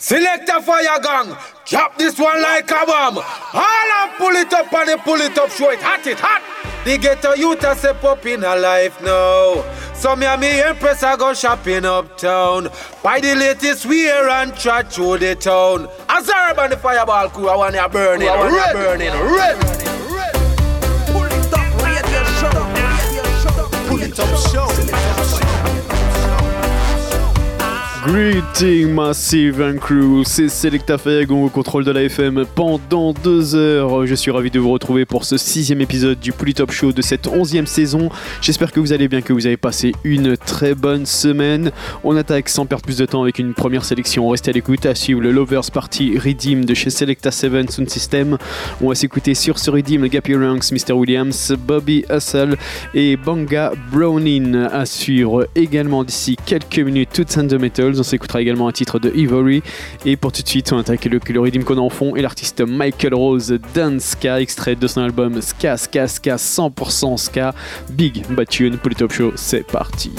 Select a fire gang. Drop this one like a bomb. All and pull it up and they pull it up. Show it hot, it hot. The ghetto youth a step up in a life now. So me and me empress I go shopping uptown. Buy the latest wear and trot through the town. I urban the fireball crew, I want you burning, I want you burning, red. Greeting Massive and Crew, c'est Selecta Fayagon au contrôle de la FM pendant deux heures. Je suis ravi de vous retrouver pour ce sixième épisode du Top Show de cette onzième saison. J'espère que vous allez bien, que vous avez passé une très bonne semaine. On attaque sans perdre plus de temps avec une première sélection. Restez à l'écoute, à suivre le Lovers Party Redeem de chez Selecta 7 Sound System. On va s'écouter sur ce Redeem le Gappy Ranks, Mr. Williams, Bobby Hustle et Banga Browning à suivre également d'ici quelques minutes Toutes and the Metal. On s'écoutera également un titre de Ivory. Et pour tout de suite, on attaque le, le rythme qu'on en fond et l'artiste Michael Rose Dance Ska, extrait de son album Ska, Ska, Ska, 100% Ska. Big Bad Tune pour le Top Show, c'est parti.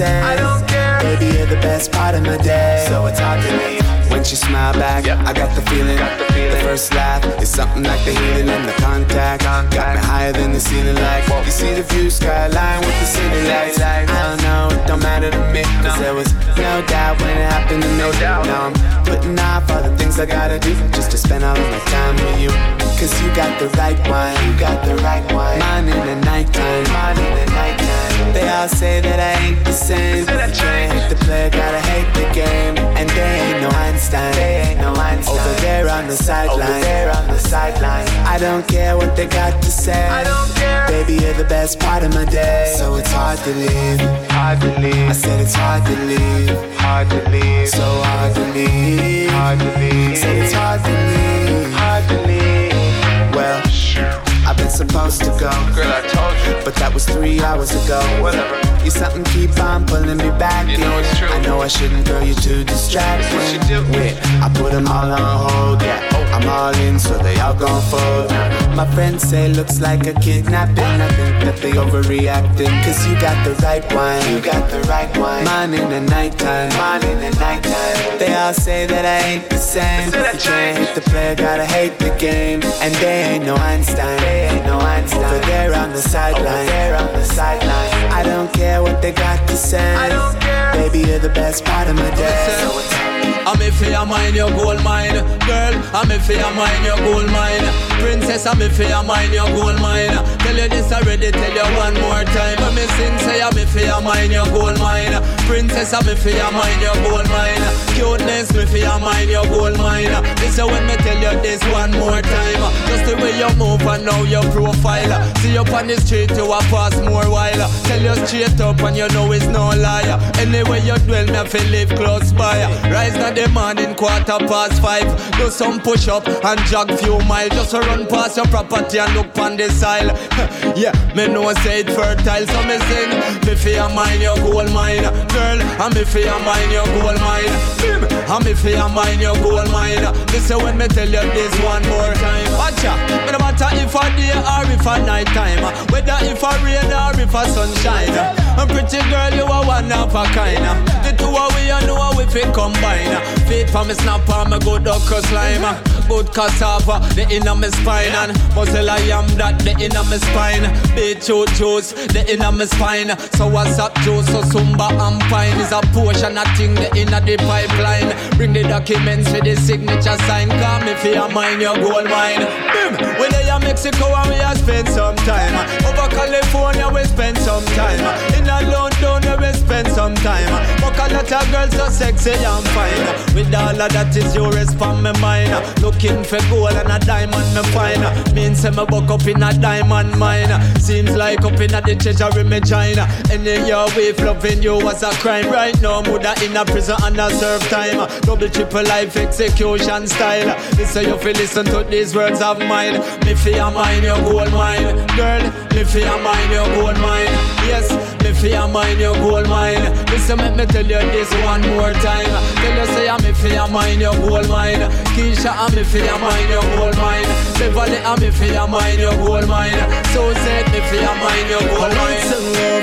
Got. I don't care. Baby, you're the best part of my day. So it's hard to leave. When she smile back, I got the feeling. the, first laugh is something like the healing and the contact. Got me higher than the ceiling, like you see the view skyline with the city lights. I don't know, it don't matter to me, cause there was no doubt when it happened to doubt Now I'm putting off all the things I gotta do just to spend all of my time with you. Cause you got the right wine, you got the right wine. Mine in the nighttime, mine in the nighttime. They all say that I ain't the same. Can't hate the player, gotta hate the game. And they ain't no Einstein, they ain't no Einstein. Over there on the sideline, there on the sideline. I don't care what they got to say. I don't care. Baby, you're the best part of my day. So it's hard to leave, hard to leave. I said it's hard to leave, hard to leave. So hard to leave, hard to leave. Said it's hard to leave, hard to leave. Well, I've supposed to go. Girl, I told you. But that was three hours ago. Whatever. You something keep on pulling me back. You know it's true. I know I shouldn't throw you too distracted. What you do? Wait, I put them all on hold. Yeah, oh. I'm all in, so they all gon' fold. My friends say looks like a kidnapping. I think that they overreacting. Cause you got the right wine. You got the right wine. Mine in the nighttime. Mine in the nighttime. They all say that I ain't the same. You can't hate the player, gotta hate the game. And they ain't no Einstein like no Einstein. Over there on the sideline, there on the sideline. I don't care what they got to say. Baby, you're the best part of my day. So I'm if you mine your gold mine, girl. I'm if you mine your gold mine, princess. I'm if you mine your gold mine. Tell you this already, tell you one more time. When me sing, say I'm if you mine your gold mine, princess. I'm if you mine your gold mine, cuteness. Me if you mine your gold mine. Listen when me tell you this one more time. Just the way you move and now your profile. See you on the street, you a pass more while. Tell you straight up and you know it's no lie. Anyway you dwell, me I feel live close by. Rise now the morning, quarter past five. Do some push up and jog few miles. Just to run past your property and look on the side. yeah, me know say it fertile, so me sing. Me fear mine your gold mine, girl. And me fear mine your gold mine. And me fear mine your gold mine. Listen when me tell you this one more time. Watch out, me no matter if a day or if a night time. Whether if a rain or if a sunshine. A pretty girl, you are one of a kind. Two of we, you know how we fit combine. Feet for me snap on me good okra slime. Good cassava, the inner me spine. And muscle I am that, the inner me spine. Beetroot juice, the inner me spine. So what's up juice, so Zumba and pine. Is a portion of thing, the inner the pipeline. Bring the documents for the signature sign. Come if you mine, your gold mine. Bim, we there in Mexico and we have spent some time. Over California we spend some time. In a London we spend some time. Fuck a girls so sexy and fine. With all of that is your respond me mine. Looking for gold and a diamond me find. Means say me buck up in a diamond mine. Seems like up in a the treasury me China. And Any your way loving you was a crime. Right now mother in a prison and a serve time. Double triple life execution style. Listen you feel listen to these words of mine. Me fear mine your gold mine, girl. Me fear mine your gold mine. Yes, me fear mine your gold mine. Listen, let me tell you this one more time. Tell you say I'm me fear mine your gold mine. Keisha, I'm me fear mine your gold mine. Beverly, I'm me fear mine your gold mine. So said me fear mine your gold mine.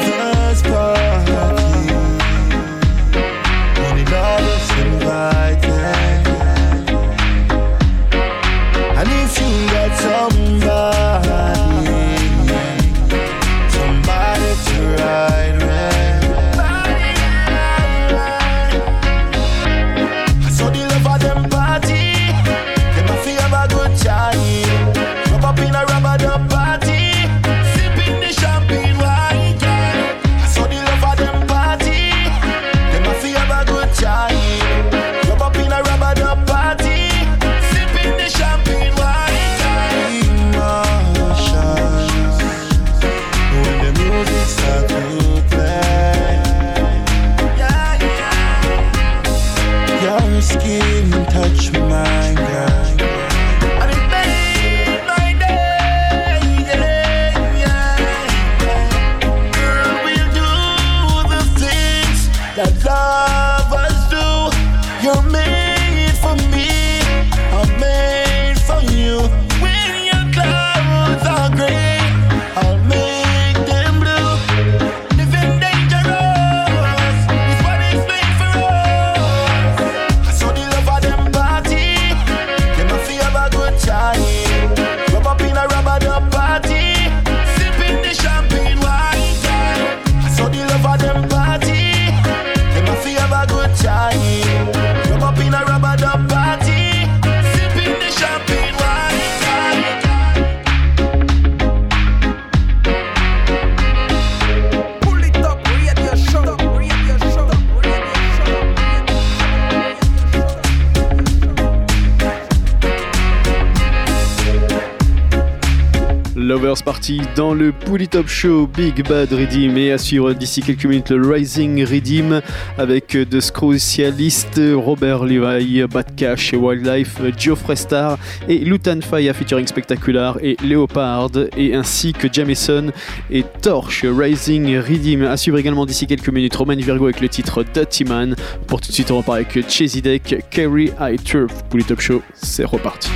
Dans le Top Show Big Bad Redeem. Et à suivre d'ici quelques minutes le Rising Redeem avec The Scrucialist, Robert Levi, Bad Cash et Wildlife, Geoffrey Star et Lutan Faya featuring Spectacular et Leopard et ainsi que Jameson et Torch. Rising Redeem à suivre également d'ici quelques minutes. Roman Virgo avec le titre Dirty Man. Pour tout de suite on repart avec Chesy Deck, Kerry High Turf. Pouli Top Show c'est reparti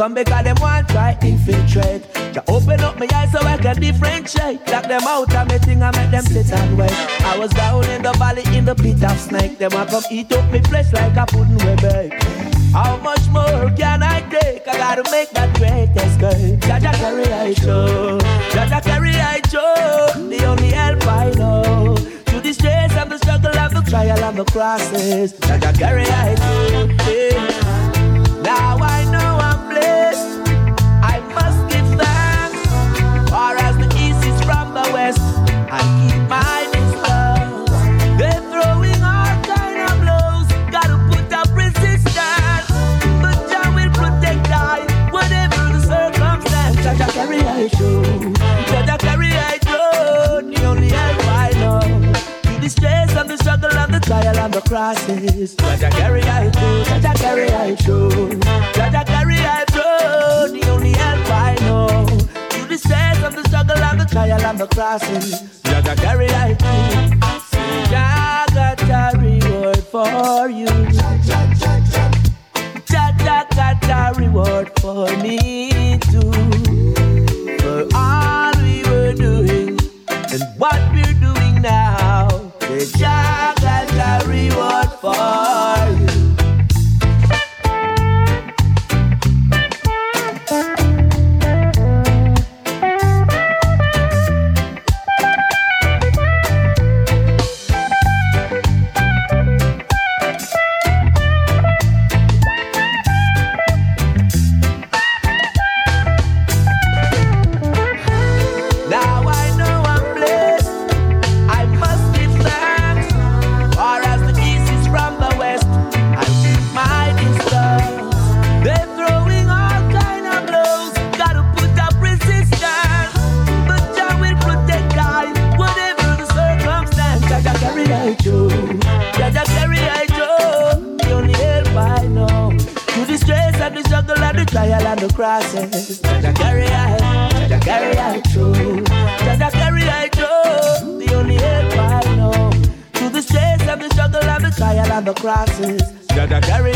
Come because them want try infiltrate. Ya open up my eyes so I can differentiate. Lock them out of me thing and make them sit and wait. I was down in the valley in the pit of snake. Them a come eat up me flesh like a pudding we bake. How much more can I take? I gotta make that greatest girl. Jaja carry I show. Jaja carry I show. The only help I know. To the stress and the struggle and the trial and the crosses. Jaja carry I rising. crosses. Jah carry I, Jah carry I through. Jah carry I through. The only help I know. Through the stress and the struggle and the trial and the crosses. Jah carry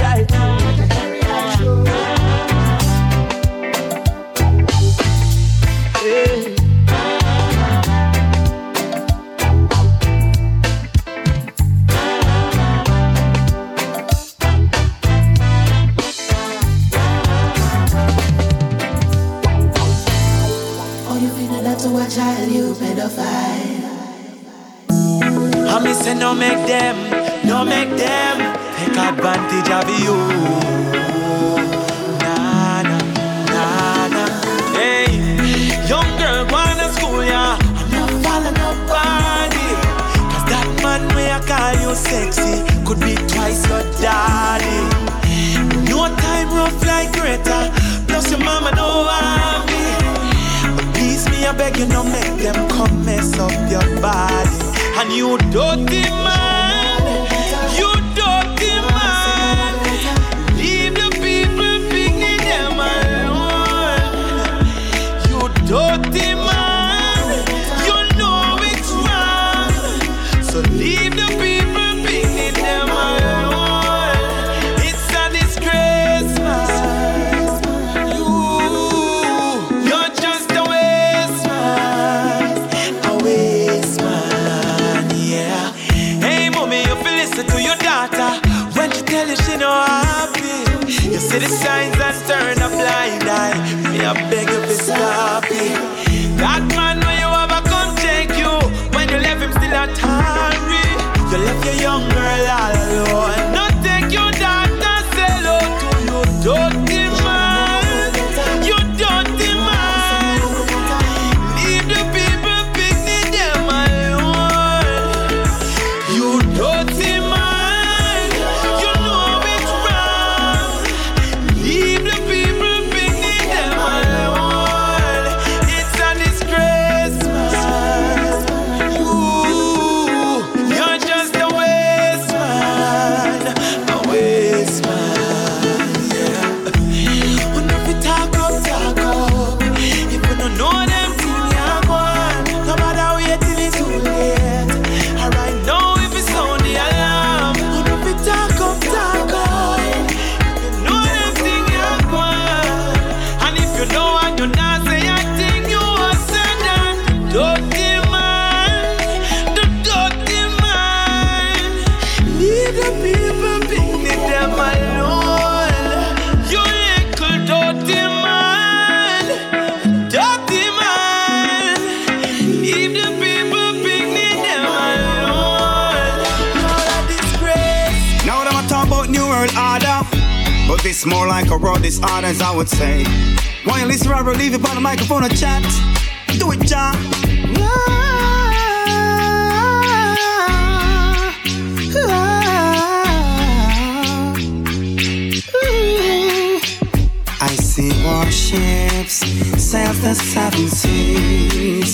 sail the seven seas.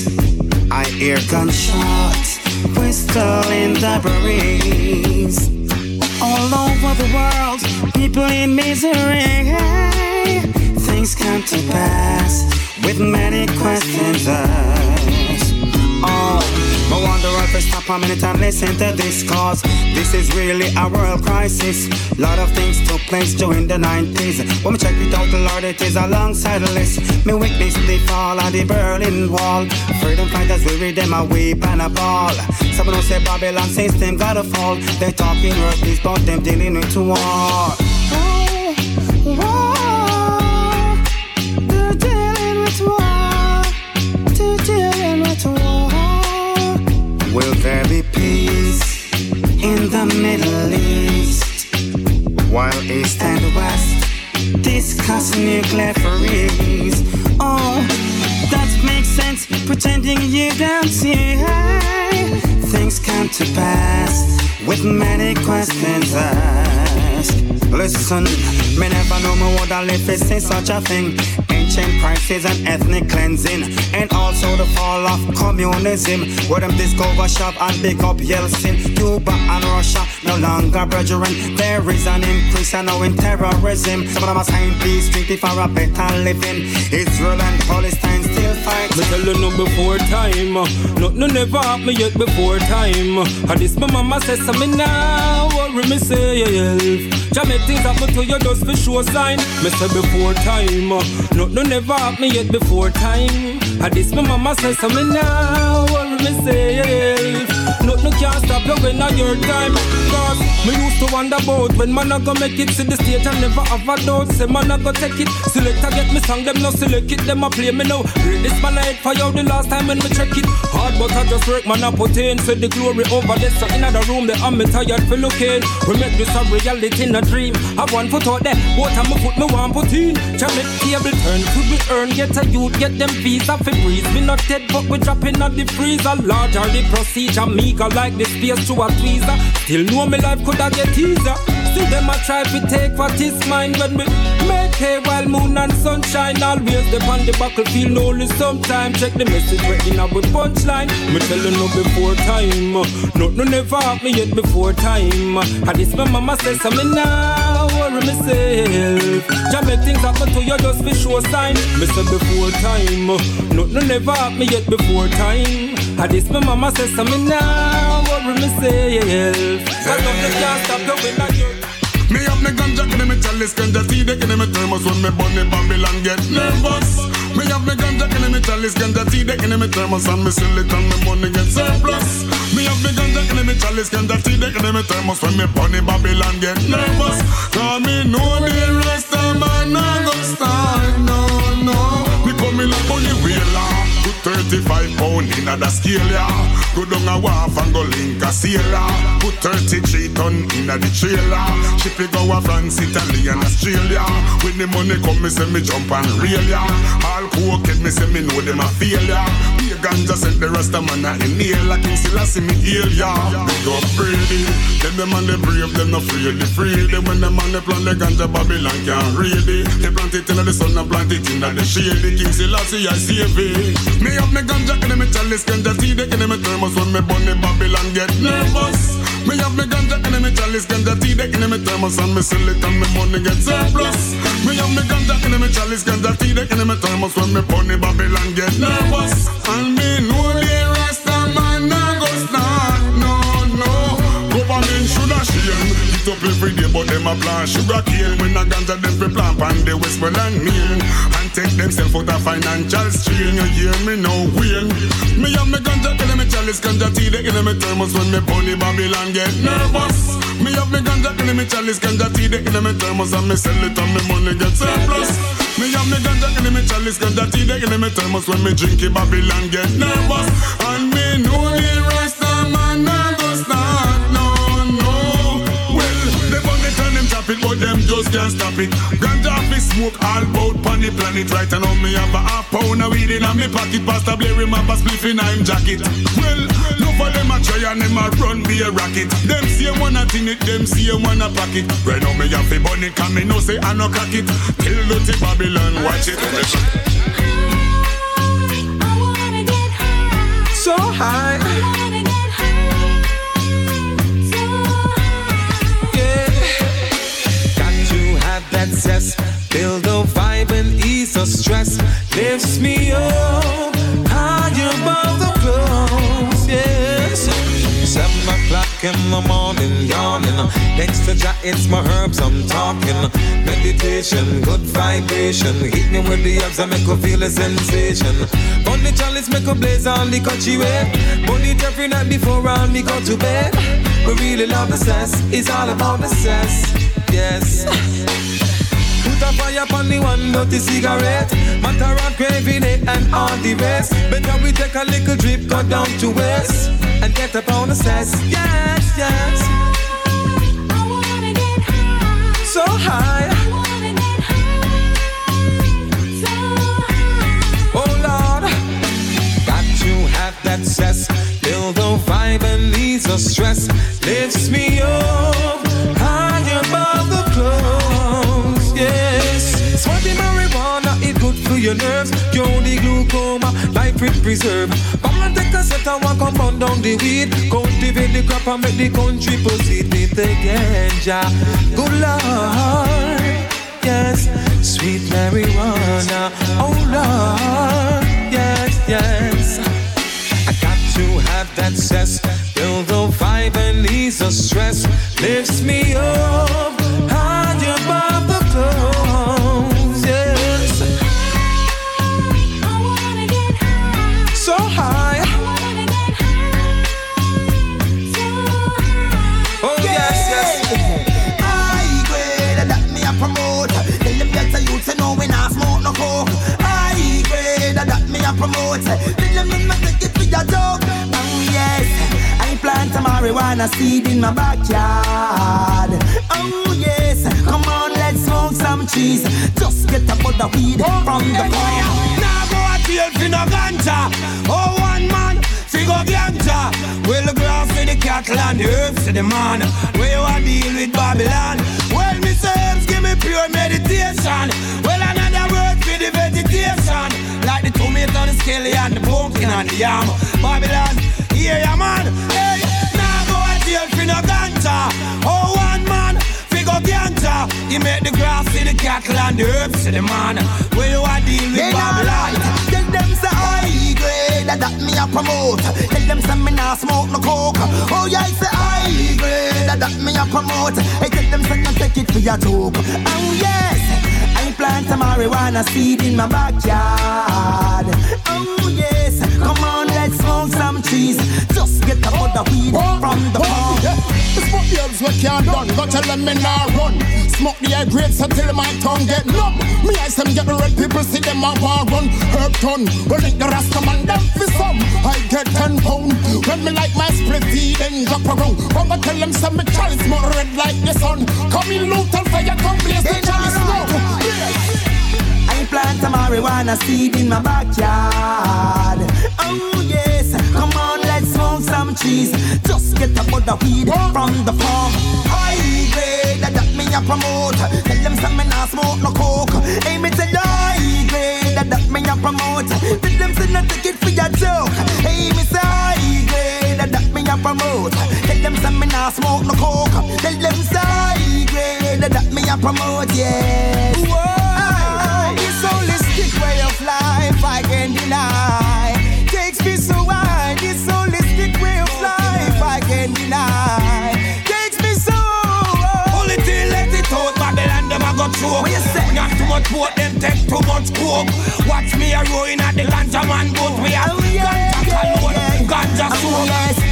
I hear gunshots whistle in the breeze. All over the world, people in misery. Things come to pass with many questions asked. Oh, but wonder if I stop a minute and listen to this cause this is really a world crisis. Lot of things took place during the 90s. When we check it out, the Lord, it is alongside the list. Me witness the fall of the Berlin Wall. Freedom fighters, we read them a weep and a ball. Someone who say Babylon system gotta fall. They talking worth this, but them dealing with war. War. They're dealing with war. There be peace in the Middle East? While East and West discuss nuclear freeze. Oh, that makes sense. Pretending you don't see. Things come to pass with many questions asked. Listen, me never know me would have lived to see such a thing. Ancient crisis and ethnic cleansing, and also the fall of communism. Where them discover shop and pick up Yeltsin, Cuba and Russia no longer brethren. There is an increase and now in terrorism. Some of them are sign peace treaty for a better living. Israel and Palestine still fight. Me tell you no before time. Nothing never happen yet before time. And this my mama says to me now. Worry me say yourself. Jah things happen to you just for show sign. Me say before time. uh, Nothing never happen yet before time. And this my mama says to me now. Worry me say yourself. Nothing can stop you spend a your time. Cause me used to wonder about when man a go make it to the stage and never have a doubt. Say man a go take it. Select a get me song, them no select it, them a play me now. Read this man a head for you the last time when me check it. Hard but I just work, man a put in. So the glory over there, so in the room, the I'm me tired for looking. We make this a reality, in a dream. Have one foot out there, both me put me one put in. Jam it table turn, could we earn? Get a youth, get them visa for breeze. We not dead, but we dropping on the freezer. Larger the procedure, meager like the space to a tweezer. Still know me life could I get easier. Still them a try to take what is mine when we make hay while moon and sunshine. Always the on the battlefield only sometime. Check the message right in our punchline. Me telling you before time. No, no never happen yet before time. And this my mama says something now. Worry myself. Just make things happen to you just for sure sign. Me say before time. No, no never happen yet before time. And this my mama says something now. Worry myself. Cause nothing can stop you when I do. Me have me ganja in me chalice, ganja tea, they in me thermos when me bunny Babylon get nervous. Me have me ganja in me chalice, ganja tea, they in me thermos and me sell it and me money get surplus. Me have me ganja in me chalice, ganja tea, they in me thermos when me bunny Babylon get nervous. Cause me know the rest of man I go 55 pound in a scale, yeah. Go down a wharf and go link a sailor. Put 33 ton in a the trailer. Ship it go a France, Italy and Australia. When the money come, me say me jump and reel, yeah. All coke, me say me know them a failure. Ganja sent the rest of man a inhale. Like King Selassie me heal, yeah. Big up Brady. Them them and the brave, them no free, they free. Them when them on the plant the ganja Babylon can't read it. They plant it in the sun and plant it in the shade. The King Selassie I save it. Me have me ganja in me chalice, ganja tea, they in me thermos when me bunny Babylon get nervous. Me have me ganja in me chalice, ganja tea, they in me thermos and me sell it and me money get surplus. Me have me ganja in me chalice, ganja tea, they in me thermos when me bunny Babylon get nervous. And no, no. Every day, but them a plant sugar cane. When a ganja them fi plant pan the Westmoreland main and take themself out of financial strain. You hear me now, Wayne? Me have me ganja in me chalice, ganja tea, they in me thermos when me pony Babylon get nervous. Me have me ganja in me chalice, ganja tea, they in me thermos and me sell it and me money get surplus. Me have me ganja me chalice, ganja tea, they in me thermos when me drink it, Babylon get nervous. And me know the rest of man nah go start, no, no. Well, they burn it and them chop it, but them just can't stop it. Ganja fi smoke all bout pon the planet right and now me have a half pound of weed in a me pocket. Pastor Blair him have a spliff in a him jacket. Well, no for them a try and them a run be a rocket. Them say one a thing it, them say one a pocket. Right now me have fi burn it, 'cause me know say I no crack it. Till dirty Babylon watch it. So high. That zest. Build a vibe and ease the stress. Lifts me up high above the clouds. Yes. Seven o'clock in the morning, yawning. Next to Jah, it's my herbs I'm talking. Meditation, good vibration. Hit me with the herbs, I make you feel a sensation. Burn the chalice, make a blaze on the country way. Burn it every night before round me go to bed. We really love the cess, it's all about the cess. Yes. Put a fire upon the one dirty cigarette. Matter of craving it and all the rest. Better we take a little drip, go down to west. And get up on the cess. Yes, yes. I wanna get high. So high. I wanna get high. So Oh Lord. Got to have that cess. Build a vibe and ease the stress. Lifts me up your nerves. Cure the glaucoma, life it preserve. And take a set and walk burn down the weed. Cultivate the crop and make the country proceed with the ganja. Good Lord. Yes, sweet marijuana. Oh Lord. Yes, yes. I got to have that cess. Build the vibe and ease the stress. Lifts me up high above the clouds. Promote. Tell them not take it for your joke. Oh yes, I plant a marijuana seed in my backyard. Oh yes, come on, let's smoke some cheese. Just get a bud of weed from the farm. Now go a deal for no ganja. Oh, one man, figure ganja. Well, the grass for the cattle and the herbs to the man. You a deal with Babylon? Well, me say herbs give me pure meditation. Well, for the vegetation. Like the tomato, the skelly, and the pumpkin and the yam. Babylon, here ya man. Hey, now go a deal for no ganja. Oh, one man, figure ganja. He make the grass to the cattle and the herbs to the man. Where you a deal with They Babylon? Tell them say high that, me a promote. Tell them say me nah smoke no coke. Oh yeah, I say high grade that, me a promote. I tell them say no take it for your joke. Oh yes, I plant a marijuana seed in my backyard. Oh yes, come on let's smoke some trees. Just get the other weed from the farm. The smoke the herbs we can't done, but tell them me nah run. Smoke the air grapes until my tongue get numb. Me I them get the red people see them a war run. Herb ton, we link the rasta man them for some. I get ten pound when me like my split tea then drop around. But I tell them some me chalice more red like the sun. Come in loot and fire come blaze the chalice now. I plant a marijuana seed in my backyard. Oh yes, come on, let's smoke some trees. Just get a bud of weed from the farm. High grade that, me a promote. Tell them some me nah smoke no coke. Hey, me tell high grade that, me a promote. Tell them say no take it for your joke. Hey, me say high grade that, me a promote. Tell them say me nah smoke no coke. Tell them say high grade that, me a promote. Yes. Whoa, holistic way of life I can't deny. Takes me so high. This holistic way of life I can't deny. Takes me so. Pull it in, let it out. Babylon them a go choke. What you say? Not too much boat, them take too much coke. Watch me a rowing at the ganja man boat. We have oh, ganja cologne, ganja Oh yes, I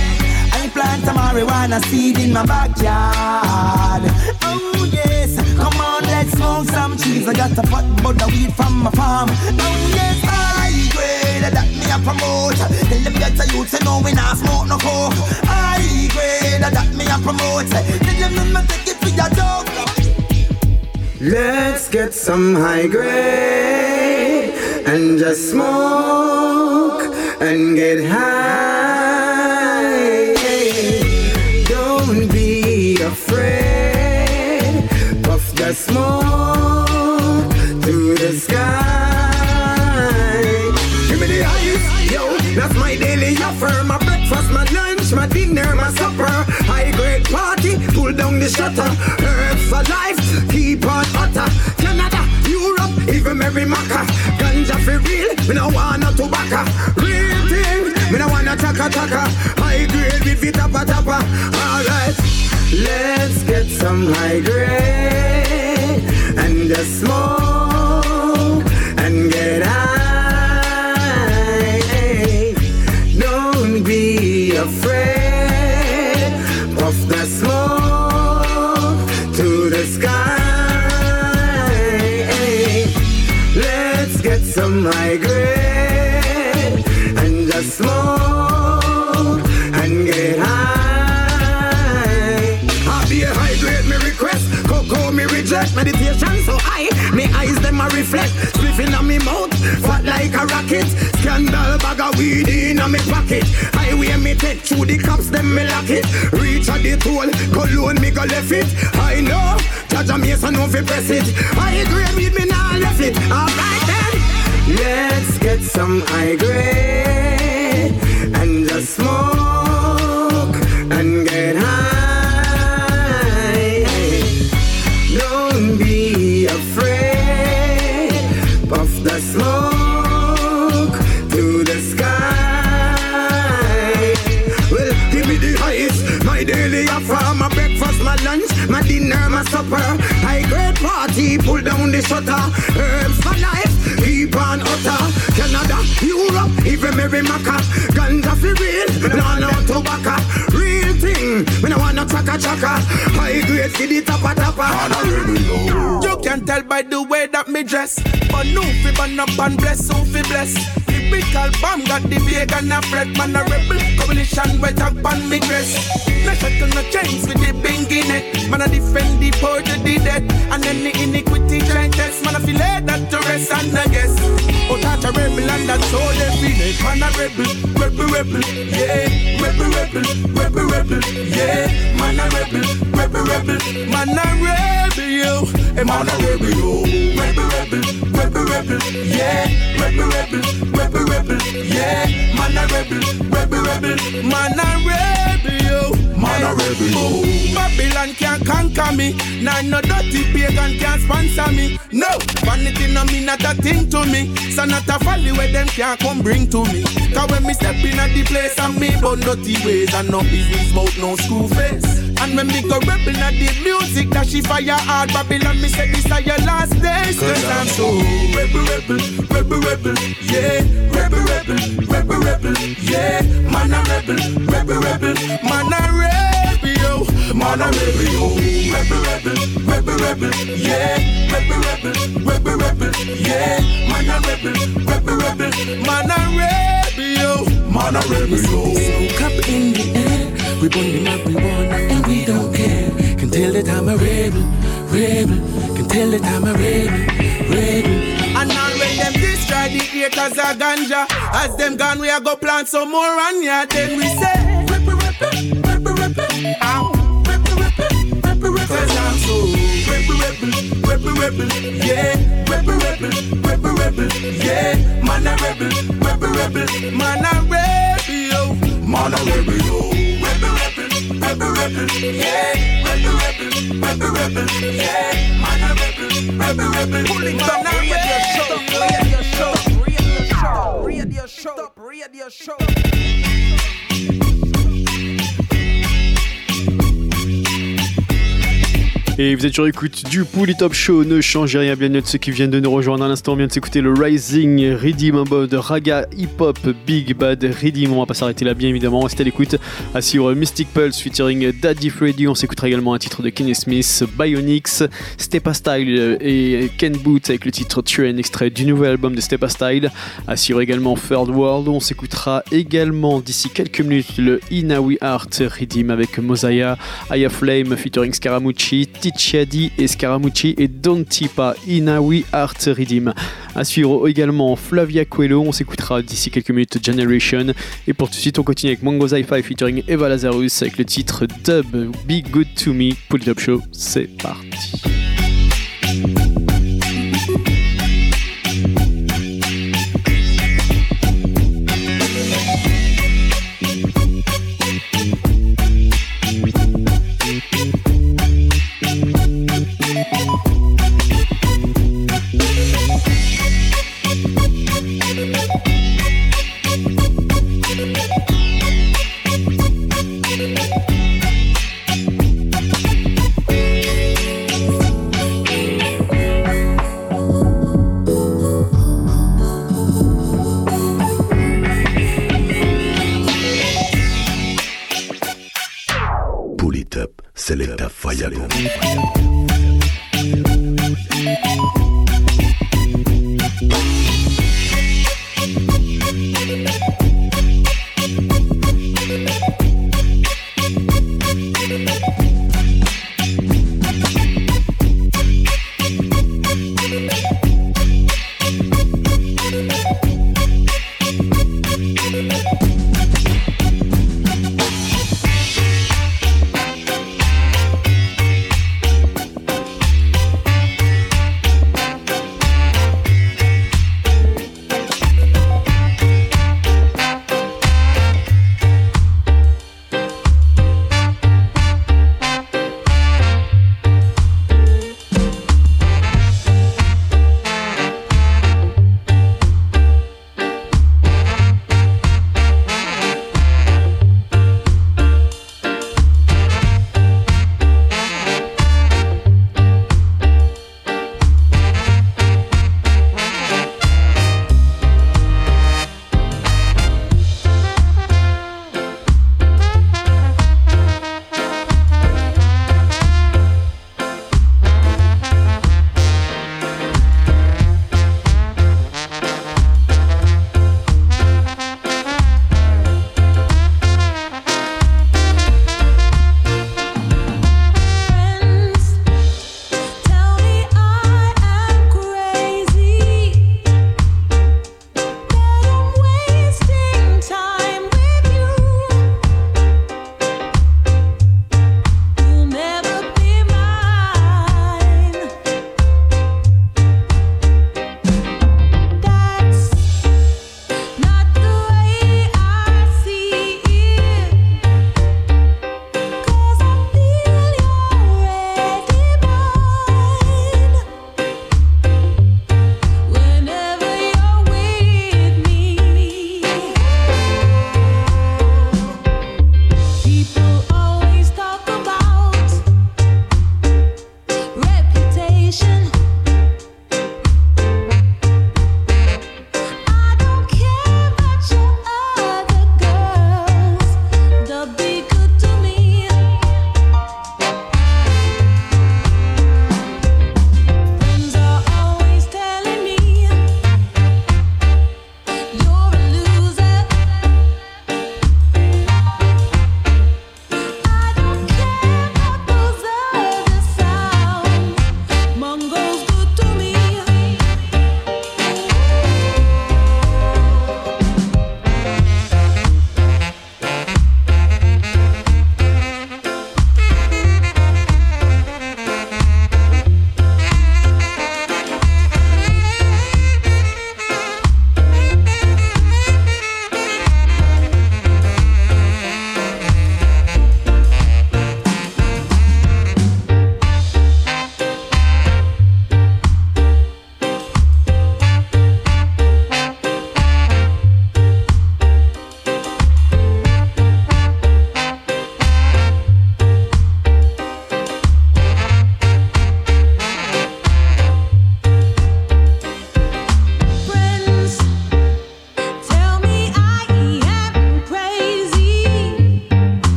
plant a marijuana seed in my backyard. Oh yes, come on, let's smoke some trees. I got a pot bud of weed from my farm. Oh yes, high grade that me a promote. Tell them get a youth say no we not smoke no coke. High grade that me a promote. Tell them no take it for your dog. Let's get some high grade and just smoke and get high. Smoke to the sky. Give me the ice, yo, that's my daily offer. My breakfast, my lunch, my dinner, my supper. High grade party, pull down the shutter. Herbs for life, keep on utter. Canada, Europe, even Mary Macca. Ganja for real, me no want no tobacco. Real thing, me no want no chaka chaka. High grade with it tappa tappa. Alright, let's get some high grade and just smoke and get high. Don't be afraid. Puff the smoke to the sky. Let's get some high grade and just smoke Meditation so high, me eyes them a reflect. Spliffing on me mouth, fat like a rocket. Scandal bag of weed in a me pocket. Highway me take through the cops, them me lock it. Reach at the toll, cologne me go left it. I know, judge a mason no fi press it. High grade weed me nah left it. Alright then, let's get some high grade and just smoke the shutter. Herbs for life, on utter. Canada, Europe, even Mary Macca. Ganja for real, no no tobacco. Real thing, me no want no chaka chaka. High grade, see the tappa tappa. You can tell by the way that me dress. But no fi burn up and bless, who fi bless. Lyrical bomb got the big and a fret Man a rebel, coalition wet up on me dress No shackle, no chains with the bingy neck Man a defend the poor to the dead And then the iniquity try test Man a feel lay that to rest and I guess. Oh touch a rebel and that's all they feel Man a rebel, rebel, rebel, yeah Rebel, rebel, rebel, rebel, yeah Man a rebel, rebel, rebel. Man a rebel, yo. Hey man a rebel, yo. Rebel, rebel, rebel, rebel, yeah Rebel, rebel, rebel, rebel, yeah Man a rebel, rebel, rebel. Man a rebel, yo Man a rebel, Babylon can't conquer me. Nah, no dirty pagan can't sponsor me. No, vanity no mean not a thing to me. So not a folly where them can't come bring to me. Cause when me step in at the place and me bun dirty ways And no business mouth, no screw face And when me go rebel at the music that she fire hard Babylon me say this are your last days Cause I'm so rebel, rebel, rebel, rebel, yeah Rebel, rebel, rebel, rebel, yeah Man a rebel, rebel, rebel, man a rebel, yo Man a rebel, yo Rebel, rebel, rebel, rebel, yeah Rebel, rebel, rebel, rebel, yeah Man a rebel, rebel, rebel, man a rebel, yo Man a rebel, yo Smoke up in the air, we burn them up, we want and we don't care. Can tell that I'm a rebel, rebel. Can tell that I'm a rebel, rebel. And all when them destroy the haters of ganja As them gone we a go plant some more and yeah Then we say rebel, rebel, rebel Ow Rebel, rebel, rebel, rebel Yeah Rebel, rebel, rebel, rebel Yeah Man a rebel, rebel, rebel Man a rebel, Man a rebel, Yeah rebel Man a rebel Radio show, radio show, radio show, radio show. Et vous êtes sur écoute du Pouli Top Show, ne changez rien, bienvenue de ceux qui viennent de nous rejoindre à l'instant. On vient de s'écouter le Rising Redeem, un mode raga hip-hop Big Bad Redeem. On va pas s'arrêter là, bien évidemment. Restez à l'écoute. À suivre Mystic Pulse featuring Daddy Freddy. On s'écoutera également un titre de Kenny Smith, Bionics, Stepa Style et Ken Boot avec le titre Train, extrait du nouvel album de Stepa Style. À suivre également Third World. On s'écoutera également d'ici quelques minutes le Inawi Art Redeem avec Mosiah, Aya Flame featuring Scaramucci, Ticciadi et Scaramucci et Don Tipa, Inawi Art Redeem. À suivre également Flavia Coelho, on s'écoutera d'ici quelques minutes Generation. Et pour tout de suite, on continue avec Mongo Zi-Fi featuring Eva Lazarus avec le titre Dub Be Good to Me. Pull Top Show, c'est parti.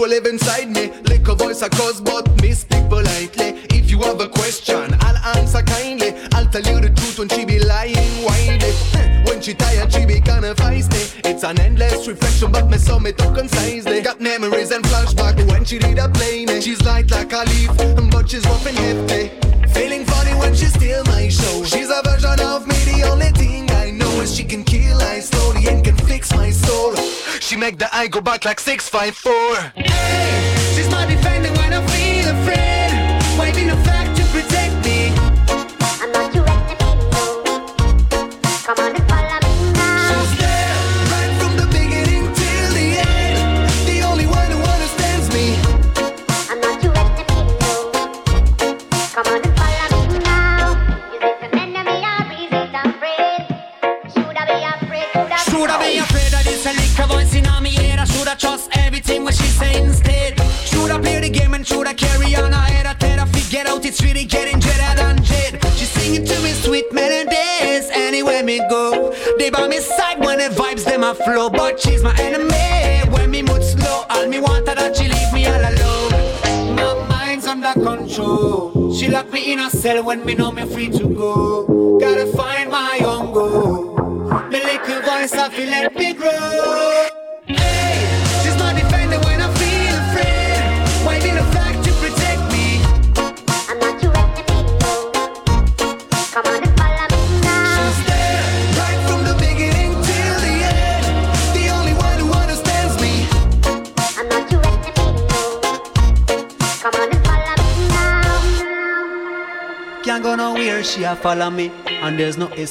Will live inside me. Little voice I cause, but me speak politely. If you have a question, I'll answer kindly. I'll tell you the truth when she be lying widely. When she tired, she be kinda feisty. It's an endless reflection, but me so me talk concisely. Got memories and flashback when she did a play me. She's light like a leaf, but she's rough and hefty. Feeling funny when she steal my show. She's a version of me, the only thing I know is she can kill I slowly and can fix my soul. She make the eye go back like 654.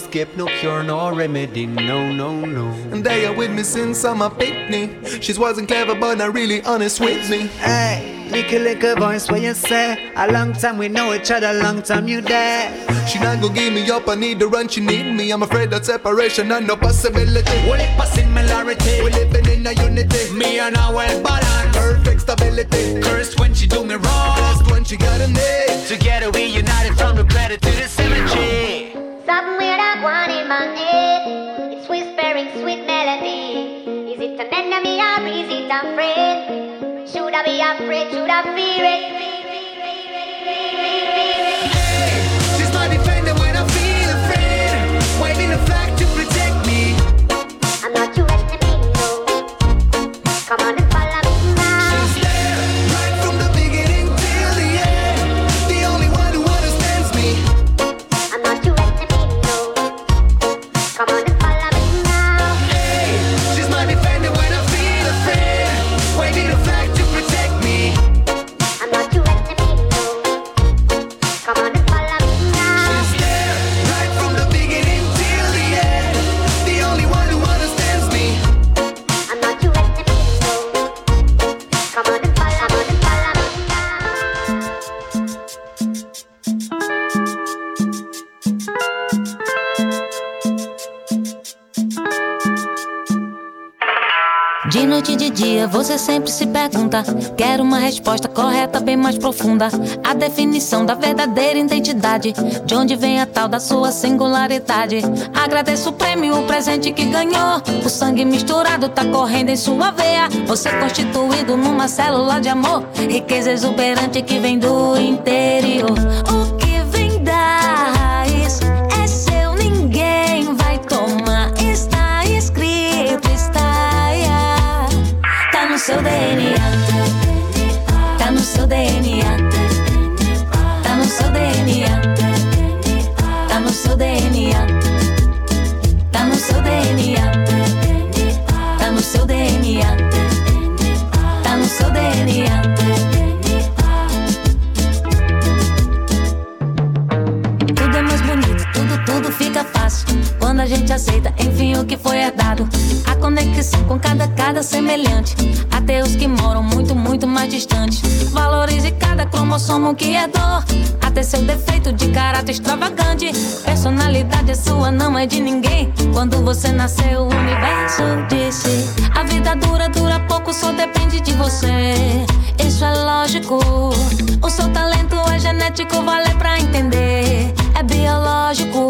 Escape, no cure, no remedy, no, no, no. And they are with me since I'm a picnic. She wasn't clever, but not really honest with me. Hey, little little voice, what you say? A long time we know each other, long time you there. She not gonna give me up, I need her run, she need me. I'm afraid that separation and no possibility. Well, it pass similarity. We're living in a unity. Me and her well balanced. Perfect stability. Cursed when she do me wrong. Blessed when she got a name. Together we united from the credit to the cemetery. Somewhere that one in my head, it's whispering sweet melody. Is it an enemy or is it a friend? Should I be afraid? Should I fear it? She's my você sempre se pergunta. Quero uma resposta correta, bem mais profunda. A definição da verdadeira identidade. De onde vem a tal da sua singularidade. Agradeço o prêmio, o presente que ganhou. O sangue misturado tá correndo em sua veia. Você constituído numa célula de amor. Riqueza exuberante que vem do interior. Tá no seu gente aceita, enfim, o que foi herdado. A conexão com cada, cada semelhante. Até os que moram muito, muito mais distantes. Valorize cada cromossomo que é dor. Até seu defeito de caráter extravagante. Personalidade é sua, não é de ninguém. Quando você nasceu, o universo disse: A vida dura, dura pouco, só depende de você. Isso é lógico. O seu talento é genético, vale pra entender. É biológico.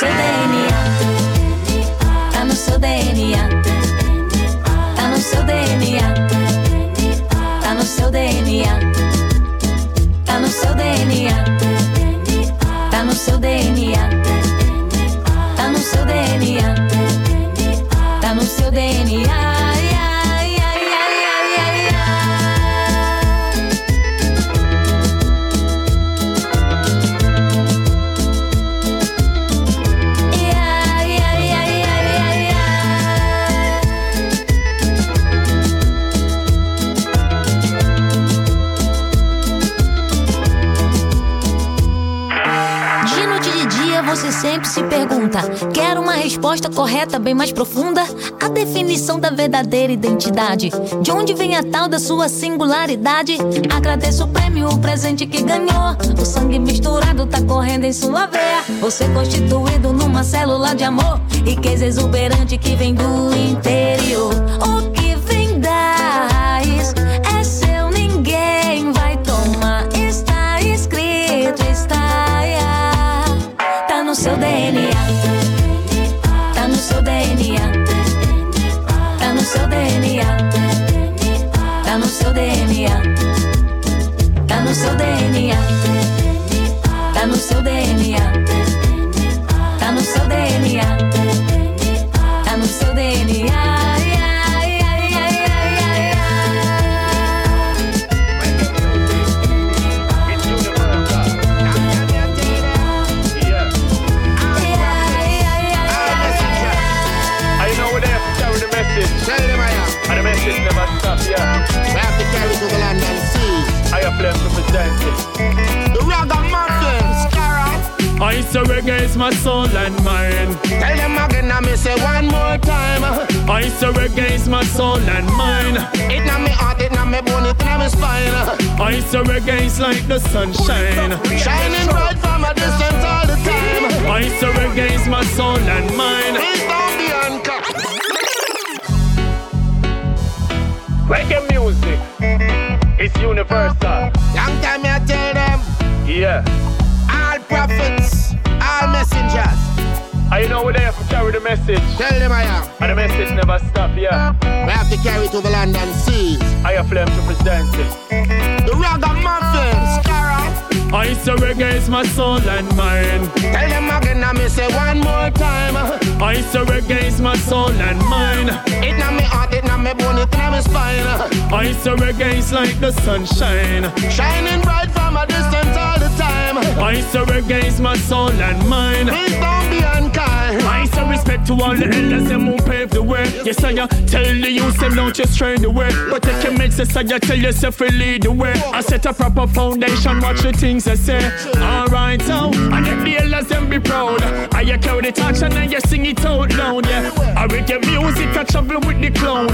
seu DNA. Tá no seu DNA. Tá no seu DNA. Tá no seu DNA. Tá no seu DNA. Tá no seu DNA. Sempre se pergunta. Quero uma resposta correta, bem mais profunda. A definição da verdadeira identidade. De onde vem a tal da sua singularidade? Agradeço o prêmio, o presente que ganhou. O sangue misturado tá correndo em sua veia. Você constituído numa célula de amor. Riqueza exuberante que vem do interior. O que vem da seu DNA. Tá no seu DNA. Tá no seu DNA. I say reggae is my soul and mind. Tell them again, I me say one more time. I say reggae is my soul and mind. It na me heart, it na me bone, it na me spine. I say reggae is like the sunshine. Shining bright from a distance all the time. I say reggae is my soul and mind. Please don't be uncut. Reggae music is universal. Long time I tell them, Yeah. all prophets, all messengers. I know we're there to carry the message. Tell them I am. And the message never stop, yeah. We have to carry to the land and seas. I have them to present it. The ragamuffin, Scarra. I say reggae is my soul and mind. Tell them again, I me say one more time. I say reggae is my soul and mine. It na me heart, it na me bone, it na me spine. I say reggae is like the sunshine. Shining bright from a distance time. I say reggae is my soul and mind. Please don't be unkind. I say respect to all the elders them who paved the way. Yes, I tell the youth them don't just train the way. But take your mates, yes, I tell yourself to lead the way. I set a proper foundation, watch the things I say. Alright, so I let the elders them be proud. I you carry the touch and then you sing it out loud. Yeah, I reggae music, I travel with the cloud.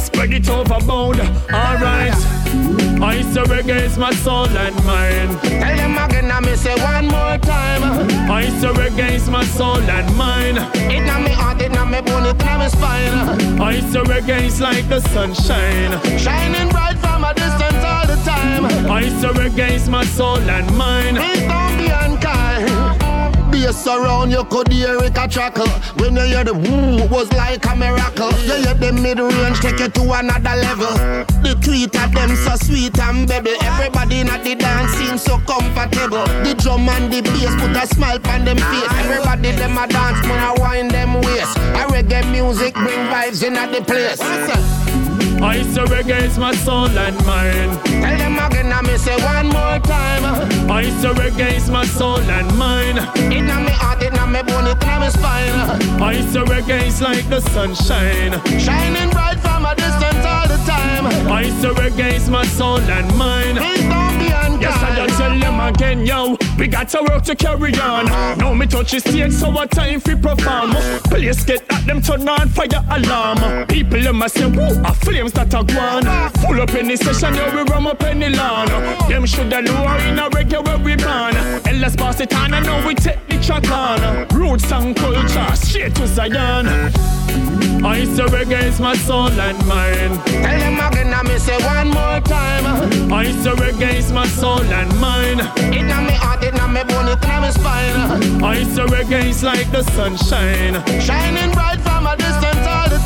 Spread it overboard, alright. I say reggae is my soul and mind. Tell them again, I me say one more time. I say reggae is my soul and mind. It na me heart, it na me bone, it na me spine. I say reggae is like the sunshine. Shining bright from a distance all the time. I say reggae is my soul and mind. Please don't be unkind. Bass around, you could hear it a chuckle. When you hear the woo, it was like a miracle. You hear the mid range take you to another level. The tweet of them so sweet and baby. Everybody in the dance seems so comfortable. The drum and the bass put a smile on them face. Everybody them a dance, man, I wind them waist. A reggae music bring vibes in at the place. I say reggae is my soul and mind. Tell them again, I me say one more time. I say reggae is my soul and mind. It na me heart, it na me bone, it na me spine. I say reggae is like the sunshine. Shining bright from a distance all the time. I say reggae is my soul and mind. Please don't be unkind. Yes, I just tell them again, yo. We got to work to carry on. Now me touch the stage, so what time fi perform? Please get at them turn on fire alarm. People them a say, woo, a flames that are gone. Full up the session, yeah, we rum up in the lawn. Them shoulda lower in a where we born. And let's pass it on, and now we take the track on. Roots and culture, straight to Zion. I say reggae is my soul and mind. Tell them again, I me say one more time. I say reggae is my soul and mind. It na me heart, it na me bone, it na me spine. I say reggae is like the sunshine. Shining bright from a distance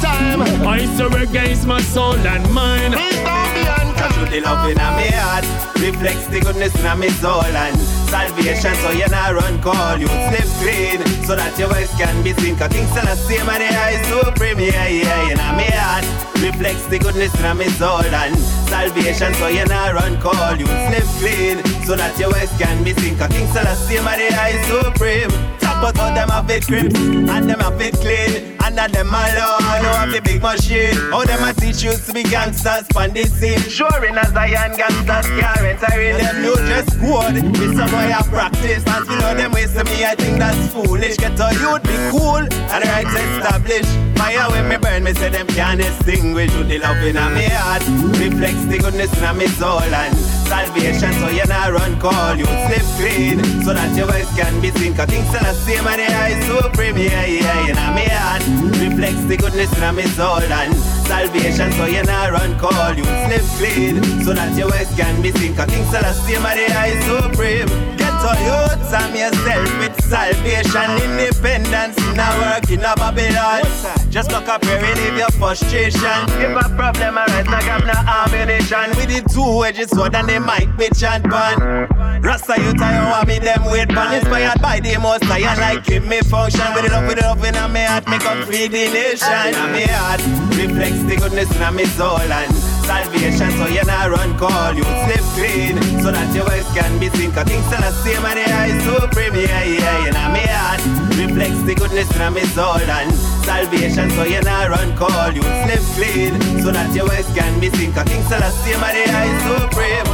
time. I say reggae is my soul and mind. Please don't be unkind. True the love in a me heart Reflects the goodness in a me soul and Salvation so you not run call You slip clean So that your voice can be seen Cause things still the same and the eye supreme Yeah, yeah, in a me heart Reflects the goodness in a me soul and Salvation so you not run call You slip clean So that your voice can be seen Cause things still the same and the eye supreme but all them have it crips and them have it clean. And of them alone know have the big machine. Mm. All them a teach you to be gangsters on the scene. Sure in a Zion gangsters mm. can't enter in them new just code. With some boy I practice and you know them ways to me I think that's foolish. Get a youth be cool and right established. Fire when me burn me say them can't extinguish. You the love in a me heart. Reflects the goodness in a me soul and salvation so you not run call you slip clean so that your voice can be seen cause things are the same and the eye supreme yeah yeah in a me heart reflects the goodness in me soul and salvation so you not run call you slip clean so that your voice can be seen cause things are the same and the eye get to youths yourself with salvation independence. Now work in a Babylon. Just look up here relieve your frustration. If a problem arise now got no ammunition. With the two edges sword and the mic be chant pan Rasta you tell you want me them wait pan Inspired by the most I like keep me function. With it up, with it up in my heart Make up free the nation. In me heart reflects the goodness in me soul And salvation so you not run call You slip clean so that your voice can be seen Cause the same and the eye supreme Yeah, yeah, in me heart. Reflects the goodness in me soul And salvation so you not run call You slip clean so that your voice can be seen Cause the same and the eye supreme.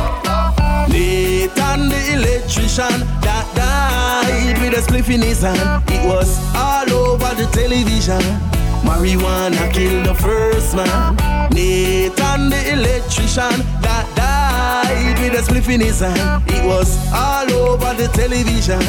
Nathan the electrician that died with a spliff in his hand. It was all over the television. Marijuana killed the first man. Nathan the electrician that died with a spliff in his hand. It was all over the television.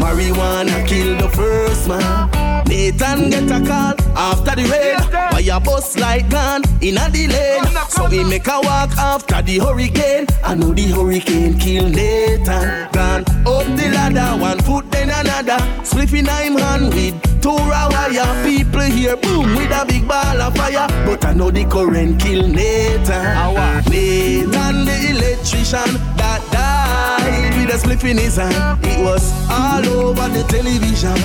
Marijuana killed the first man. Nathan get a call after the rain. Why a bus light gone in a delay? So we make a walk after the hurricane. I know the hurricane kill Nathan. Gone up the ladder, one foot then another. Spliffing him hand with two wire. People here boom with a big ball of fire. But I know the current kill Nathan. Nathan the electrician that died with a spliff in his hand. It was all over the television.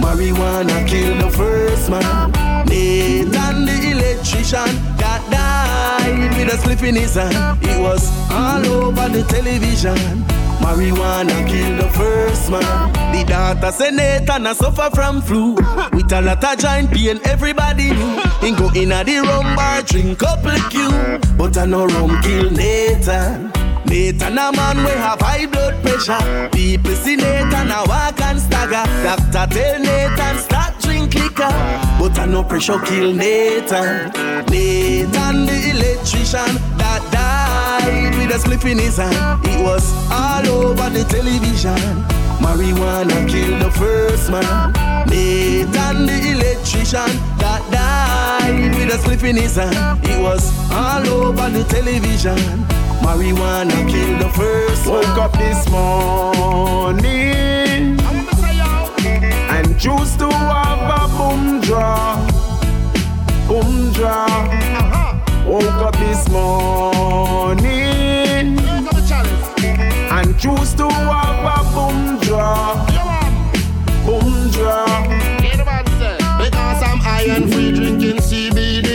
Marijuana killed the first man. Nathan the electrician got died with a spliff in his hand. It was all over the television. Marijuana killed the first man. The daughter say Nathan a suffer from flu. With a lot of joint pain, everybody knew. He go in a the rum bar, drink couple Q. But I know rum kill Nathan. Nathan a man we have high blood pressure. People see Nathan a walk and stagger. Doctor tell Nathan stop drink liquor. But I know pressure kill Nathan. Nathan the electrician that died with a spliff in his hand. It was all over the television. Marijuana killed the first man. Nathan the electrician that died with a spliff in his hand. It was all over the television. Marijuana killed the first Woke one. up this morning and choose to have a boom draw. Boom draw. Woke up this morning and choose to have a boom draw. Boom draw. Because I'm iron free drinking CBD.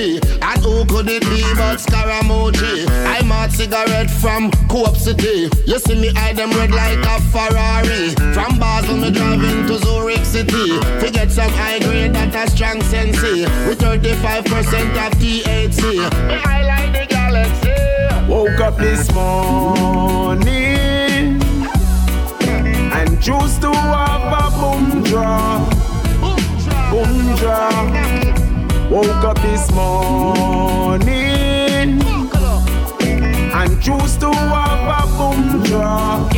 Could it be but Scarra Mucci? I'm a cigarette from Coop City. You see me eye them red like a Ferrari. From Basel me driving to Zurich City. To get some high grade that a strong sensei. With 35% of THC. Me high like the galaxy. Woke up this morning and choose to have a boom draw. Boom draw. Woke up this morning and choose to have a boom draw.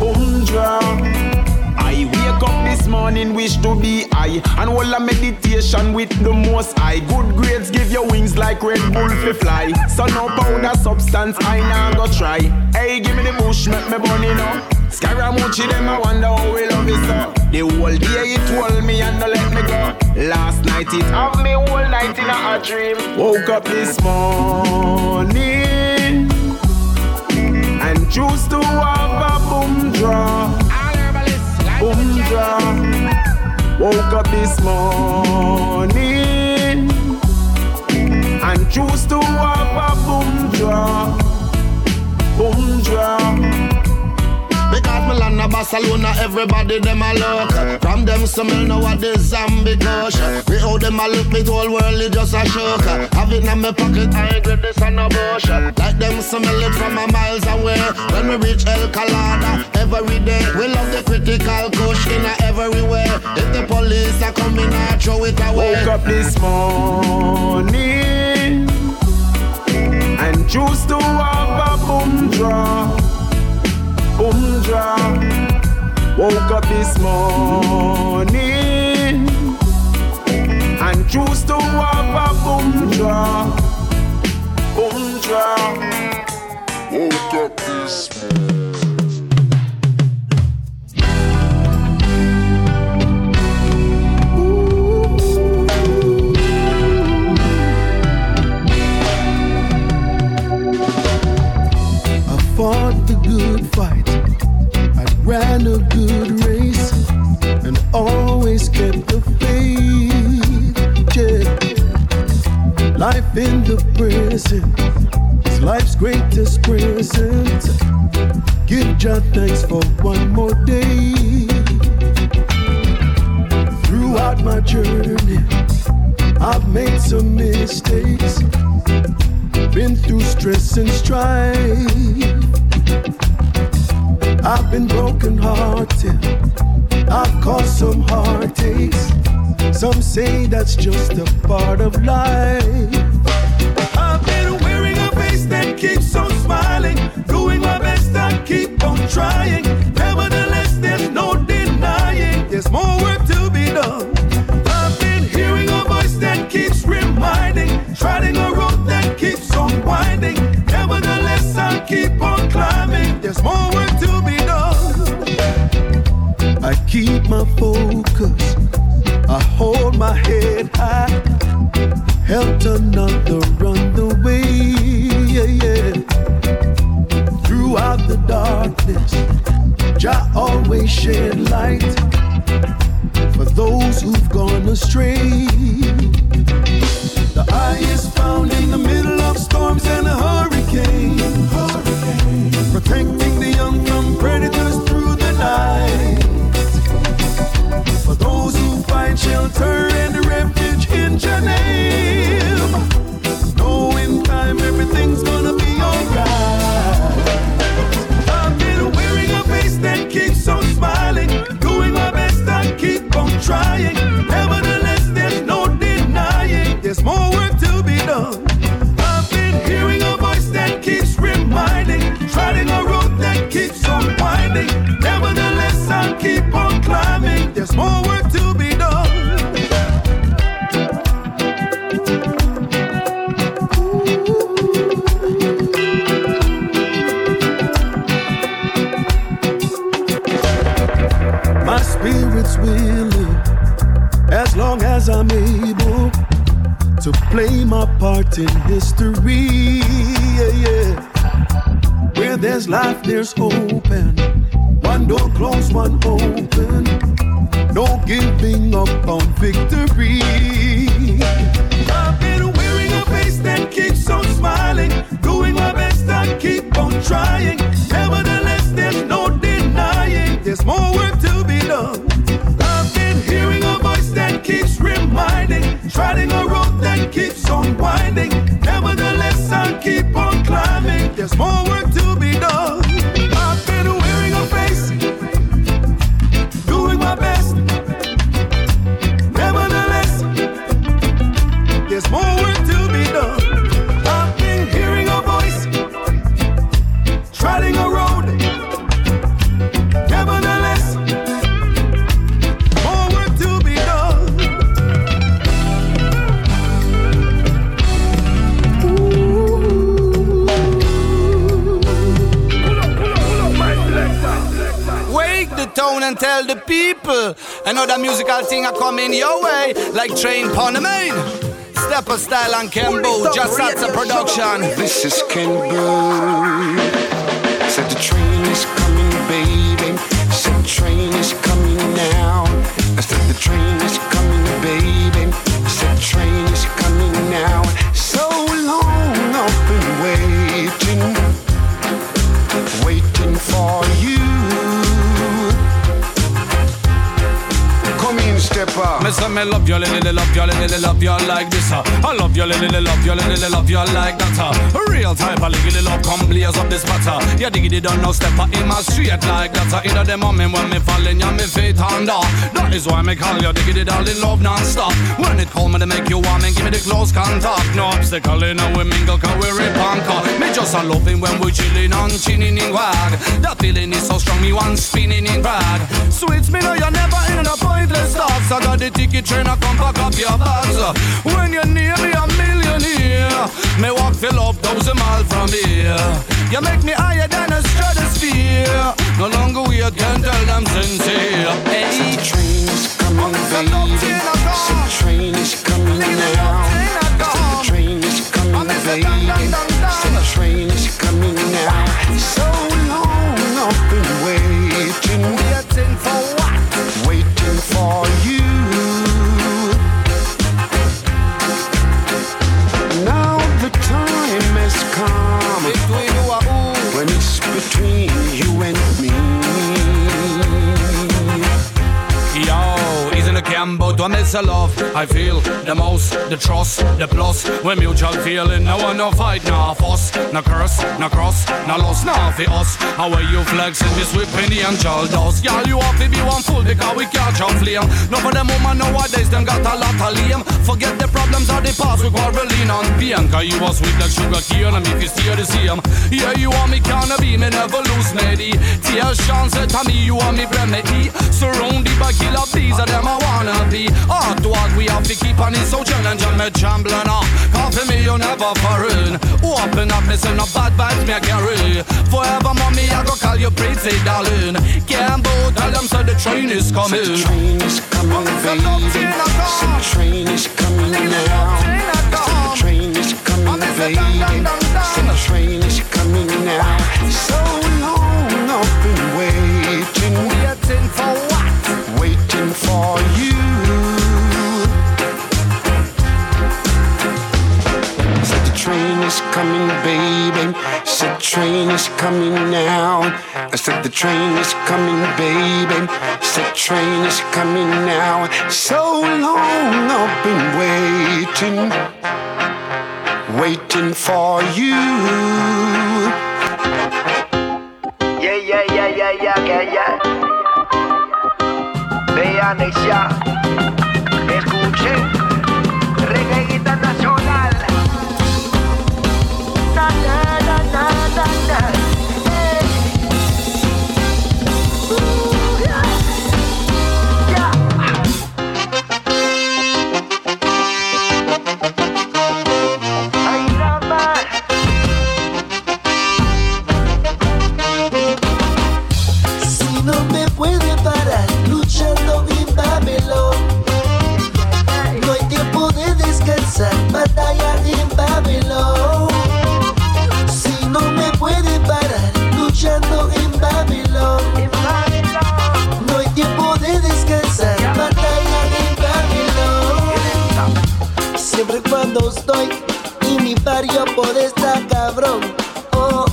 Boom. I wake up this morning, wish to be high. And all a meditation with the most high. Good grades give you wings like Red Bull fi fly. So no powder substance, I nah go try. Hey, give me the bush, make me bunny now Scarra Mucci, them I wonder how we love it so? The whole day it hold me and no let me go. Last night it have me whole night in a dream. Woke up this morning And choose to have a boom draw. Boom draw. Woke up this morning And choose to have a boom draw. Boom draw Because me land a boss alone, now everybody them a look. From them smell know what the zombie gush. We hold them a look, me whole world is just a shook. Have it in my pocket, I ain't get this on a bush. Like them smell it from a miles away. When we reach El Calada, every day we love the critical kush in a everywhere. If the police are coming, I throw it away. Woke up this morning and choose to have a boom draw, boom draw. Woke up this morning and choose to have a boom draw. Woke up this morning. I fought the good fight. Ran a good race and always kept the faith. Yeah. Life in the present is life's greatest present. Give Jah thanks for one more day. Throughout my journey, I've made some mistakes. Been through stress and strife. I've been broken hearted. I've caused some heartaches. Some say that's just a part of life. I've been wearing a face that keeps on smiling, doing my best and keep on trying. Keep on climbing. There's more work to be done. I keep my focus. I hold my head high. Helped another run the way. Yeah, yeah. Throughout the darkness, Jah always shed light for those who've gone astray. The eye is found in the middle of storms and a hurricane. Shelter and refuge in name. Know in time everything's gonna be alright. I've been wearing a face that keeps on smiling. Doing my best and keep on trying. Nevertheless, there's no denying there's more work to be done. I've been hearing a voice that keeps reminding, treading a road that keeps on winding. Nevertheless, I'll keep on climbing. There's more work part in history. Yeah, yeah. Where there's life, there's hope, and one door closed, one open. No giving up on victory. I've been wearing a face that keeps on smiling, doing my best and keep on trying. Nevertheless, there's no denying there's more work to be done. Keeps reminding, treading a road that keeps on winding. Nevertheless, I'll keep on climbing. There's more work another musical thing are coming your way, like Train Pon the Main. Stepper Style and Kembo, just that's a production. This is Kembo. Said the train is coming, baby. Said the train is coming now. I said the train is coming, me love you, lily, love you, lily, love you like this. Uh. I love you, lily, love you, lily, love you like that. Uh. Real type of lily love come blaze up this matter. Yeah, diggity don't know step in my street like that. Uh. In the moment when me falling, yeah, me feet under. That is why me call you diggity darling love non-stop. When it call me to make you warm and give me the close contact. No obstacle in we mingle cause we rip and cut. Me just a loving when we chilling and chinning in wag. That feeling is so strong, me one spinning in brag. Sweets me know you're never in a pointless thoughts. I got the ticket train, I come pack up your bags. When you're near me, a millionaire. Me walk for love thousand miles from here. You make me higher than a stratosphere. No longer we can tell them sincere. Hey, the train is coming, baby. The train is coming now. The train is coming, baby. The train is coming now. So long I've been waiting, Van miss a love? I feel the most, the trust, the plus. When mutual feeling, no one no fight, no fuss, no curse, no cross, no loss, no for us. How are you flexing this whipping the angel does? Y'all, you have to be one fool because we catch a flame. No for them woman nowadays, them got a lot of lame. Forget the problems of the past, we quarreling on pain. Cause you was sweet like sugar cane, and if you steer the same. Yeah, you want me can't be, me never lose me. Tear chance to me, you want me remedy. Surrounded by killer bees, and them I wanna be. Hard hard, we have to keep on it so challenging, me trembling up. For me, you never foreign. Open up, listen, no bad vibes, me I carry. Forever, mommy, I go call you pretty darling. Gamble, tell them so the train is coming. The train is coming, baby. The train is coming now. So the train is coming, baby. So the train is coming now. So long I've been waiting, waiting for train is coming, baby. Said the train is coming now. I said the train is coming, baby. Said the train is coming now. So long I've been waiting, waiting for you. Yeah, yeah, yeah, yeah, yeah, yeah, yeah. Vean y mi barrio por estar cabrón. Oh,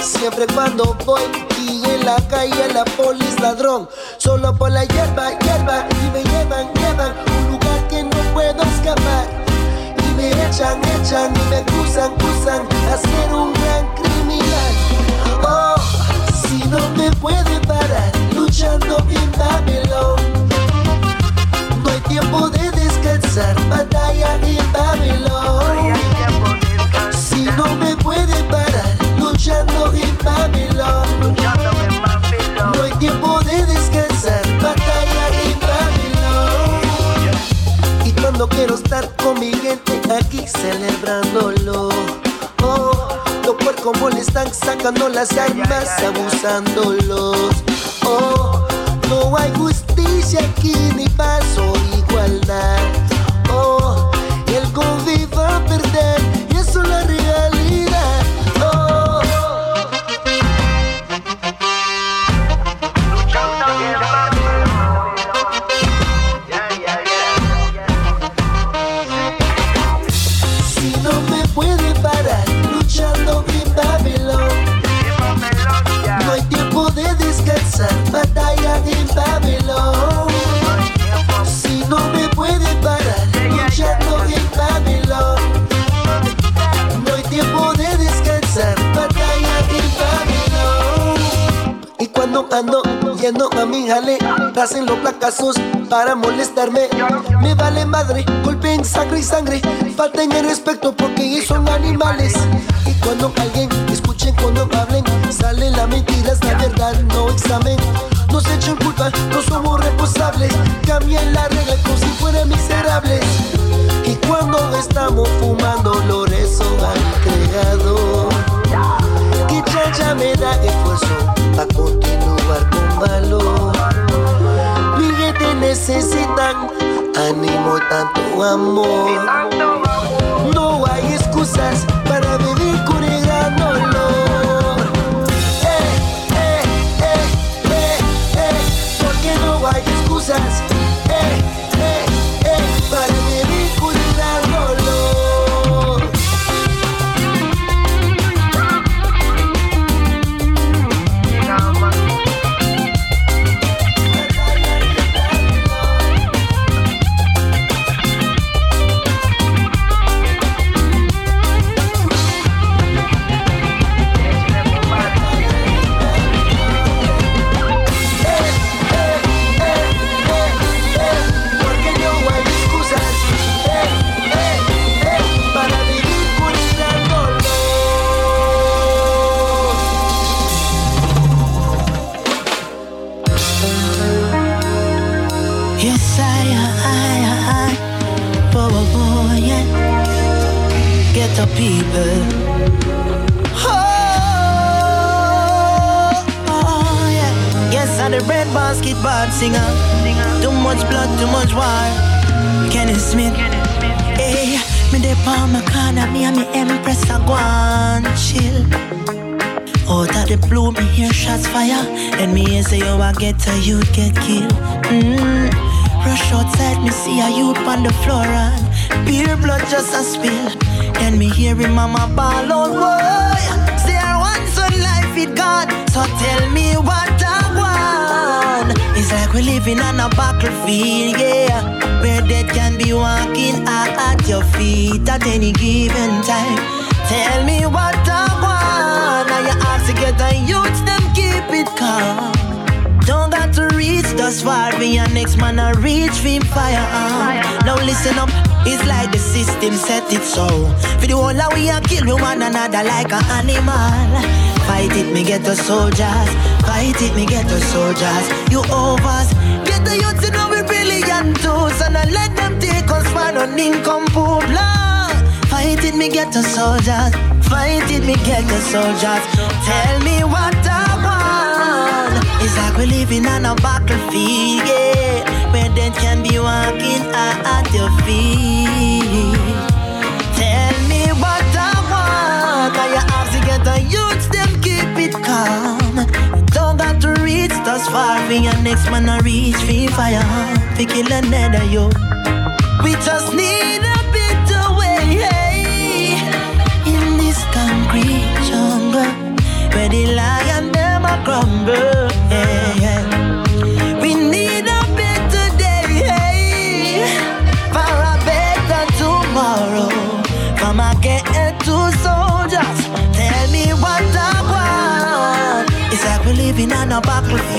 siempre cuando voy y en la calle la polis ladrón. Solo por la hierba, hierba y me llevan, llevan Un lugar que no puedo escapar. Y me echan, echan y me acusan, acusan A ser un gran criminal. Oh, si no me puede parar luchando en Babylon. No hay tiempo de descansar, batalla en Babylon molestan sacando las armas, abusándolos. Oh, no hay justicia aquí ni paz o igualdad ando yendo a mi jale. Hacen los placazos para molestarme. Me vale madre, golpeen sangre y sangre. Falten el respeto porque ellos son animales. Y cuando alguien escuchen cuando hablen, sale la mentira, es la verdad, no examen. No se echen culpa, no somos responsables. Cambien la regla como si fueran miserables. Y cuando estamos fumando, los rezos han creado. Que chacha me da esfuerzo para continuar con valor. Mi gente necesitan ánimo, tanto amor. No hay excusas para vivir con el gran dolor. Eh, eh, eh, eh, eh, porque no hay excusas. Basketball singer. Too much blood, too much war. Kenny Smith. Hey, me dey palm my corner, me and me empress a go and chill. Out of the blue, me hear shots fire. And me hear say, yo, I get a youth get killed. Mm. Rush outside, me see a youth on the floor and beer blood just a spill. Then me hear him mama ball out, boy. Say I want son life it gone. So tell me I want. It's like we're living on a battlefield, yeah. Where death can be walking at your feet at any given time. Tell me what I want. Now you ask to get the youths, them keep it calm. Don't got to reach thus far. Be your next man a reach for fire. Now listen up. It's like the system set it so. For the whole of we are kill we one another like an animal. Fight it, me get the soldiers. Fight it, me get the soldiers. You overs. Get the youths to know we brilliant tools. And I let them take us for no nincompoop. Lord. Fight it, me get the soldiers. Fight it, me get the soldiers. Tell me what I want. It's like we're living on a battlefield, yeah. Where death can be walking at your feet. Tell me what I want. You have to get the keep it calm. You don't got to reach thus far. For your next man to reach for fire. We kill another you. We just need a bit away in this concrete jungle where the lion a crumble.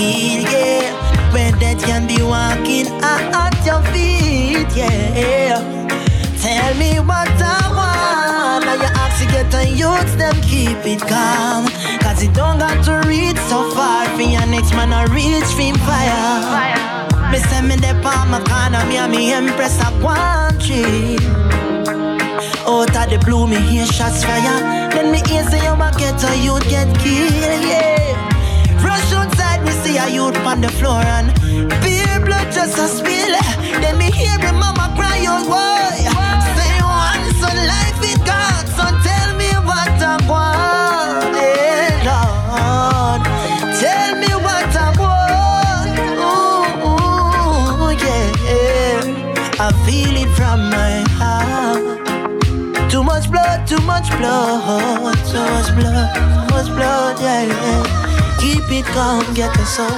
Battlefield, yeah. Where death can be walking at your feet, yeah. Tell me what I want. Now you ask get the youths, them keep it calm. Cause it don't got to reach so far. For your next man, I reach for fire. Me send me the palm, my corner, me and me empress a tree. Out of the blue, me hear shots fire. Then me hear say oh, you a get a youth get killed, yeah. Rush me see a youth on the floor and beer blood just a spill. Then me hear me mama cry out, boy. Say once on life it gone, so tell me what I want, yeah, Lord. Tell me what I want, ooh, ooh, yeah. I feel it from my heart. Too much blood, too much blood, too much blood, too much blood, yeah, yeah. Keep it calm, get the soldier.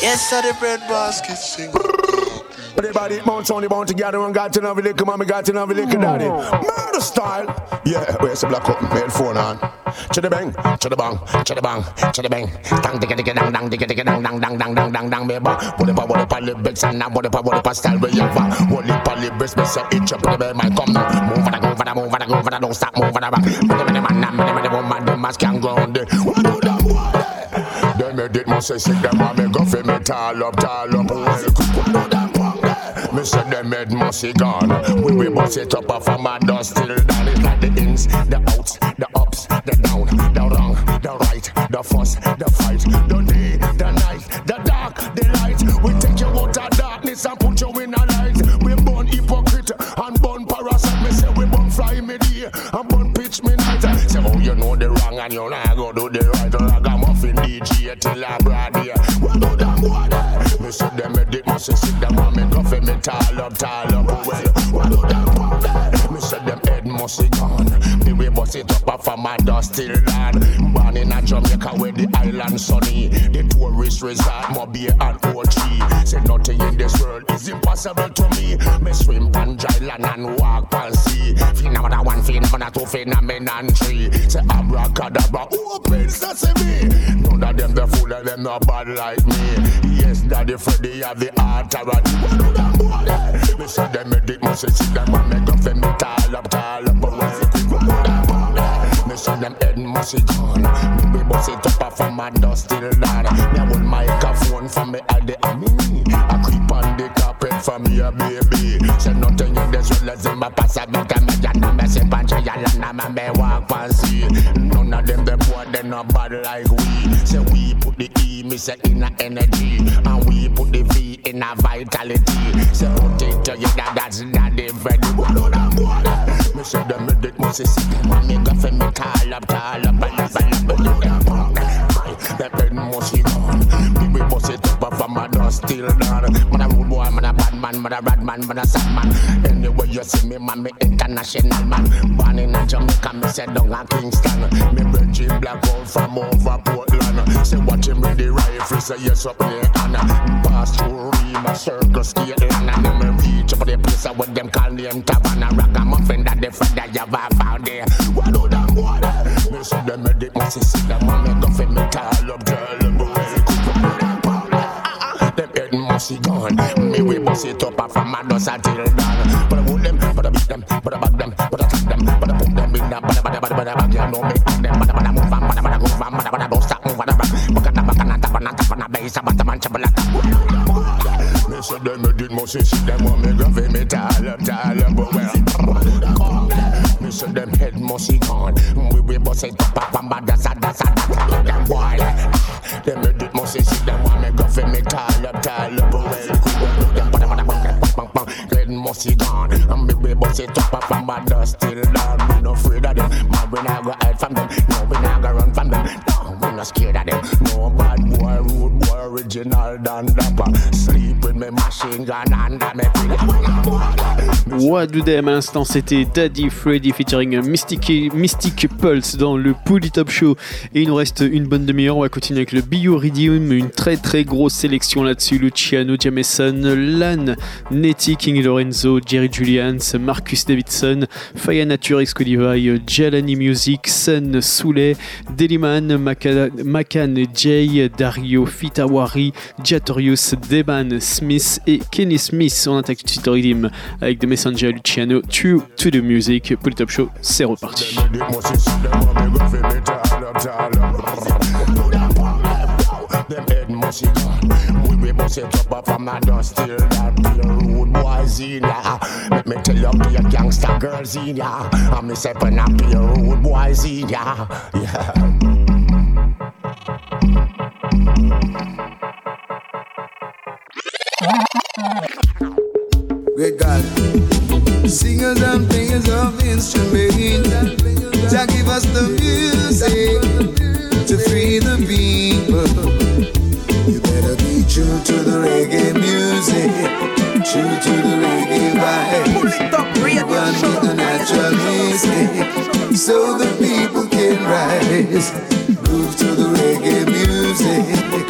Yes, I the bread basket sing. Everybody bounce on the bounce together and got to know the liquor, mommy got to know the liquor daddy. Hmm. Murder style. Yeah, where's the black up? Headphone on. To the bang, to the bang, to the bang, to the bang. Dang, digga, digga, dang, dang, digga, digga, dang, dang, dang, dang, dang, dang, dang, baby. What the power, what the power, lyrics and now what the power, what the power style we have. What the power, lyrics, me say it up, baby, my come now. Move for the move for the move for the move for the don't stop, move for the back. Me the man, man, me the woman, the mask can go on there. What do them me did must say sick, them want me go for me tall up, tall up, well. What do them there? Me say them head must gone. We we bust it up off from a dust till down. It's like the ins, the outs, the ups, the down, the wrong, the right, the fuss, the fight, the day, the night, the dark, the light. We take you out of darkness and put you in a light. We born hypocrite and born parasite. Me say we born fly me day and born pitch me night. Say oh you know the wrong and you not go do the right. Till I broad here. What do them boy there? Me say them a dick must sit them want me coffee me tall up, tall up. Well, what do them boy there? Me say them must be gone. Me we bust it up off from my dust till. Born in a Jamaica where the island sunny. The tourist resort Mobile and OG. Say nothing in this world is impossible to me. Me swim pan dry land and walk pan sea. Phenomena one, phenomena two, phenomenon three. Say abracadabra, say me? None of them the fool of them not bad like me. Yes, Daddy Freddy have the heart of a them? Me say them a dick must see them and make up for me up, tall up. Me say them head must be gone. Me we bust it up from my dust till dawn. Me hold microphone from me at the me. I creep on the carpet from here, baby. Say nothing in this world as in my pass a bit of me. Yana me say punch a yalla na me walk and see. None of them the boy they not bad like we. Say we put the E, me say in a energy, and we put the V in a vitality. Say dick see and me go for me tall up, tall up, and up, and up, and up, punk. That head must be gone. Me we bust it up from a dust till dawn. Man a rude boy, man a bad man, man a bad man, man a sad man. Anyway you see me, man, me international man. Born in Jamaica, me say down a Kingston. Me virgin black out from over Portland. Say watch him with the rifle, say yes up there and uh, pass through Rima Circle Skate and then me reach up the place where them call name Ragamuffin that the friend that you have found there. What do them there? Me say them a dick must see them and me go for me tall up, tall up, well quick. Them boy there? Uh-uh. Them head must be gone. Me we bust it up from my dust until dawn. But I hold them, but I beat them, but I bag them, but I tap them, but I put them in the but I but I but I but I bag. You know me, them, but I but I move on, but I but I move on, but I but I don't stop, move on, but I but I but I tap on, tap on, bass, but I man chabla tap. Me say them did must see them want me for me tall up, tall up, but well. Must gone. We we bust it up from my dust, dust, dust. Them boy, What Do Them à l'instant, c'était Daddy Freddy featuring Mystic, Mystic Pulse dans le Pouli Top Show. Et il nous reste une bonne demi-heure. On va continuer avec le Bioridium. Une très très grosse sélection là-dessus. Luciano Jameson, Lan, Nettie, King Lorenzo, Jerry Julians, Marcus Davidson, Faya Nature, Excodivai, Jalani Music, Sun Soule, Deliman, Makan, Jay, Dario Fitawari, Jatorius, Deban Smith et Kenny Smith. On attaque tout de suite avec The Messenger Luciano, True to the Music. Pour le top show, c'est reparti. Singers and players of instruments, Jah give us the music to free the people. You better be true to the reggae music, true to the reggae vibes. Run with the natural mystic, so the people can rise. Move to the reggae music,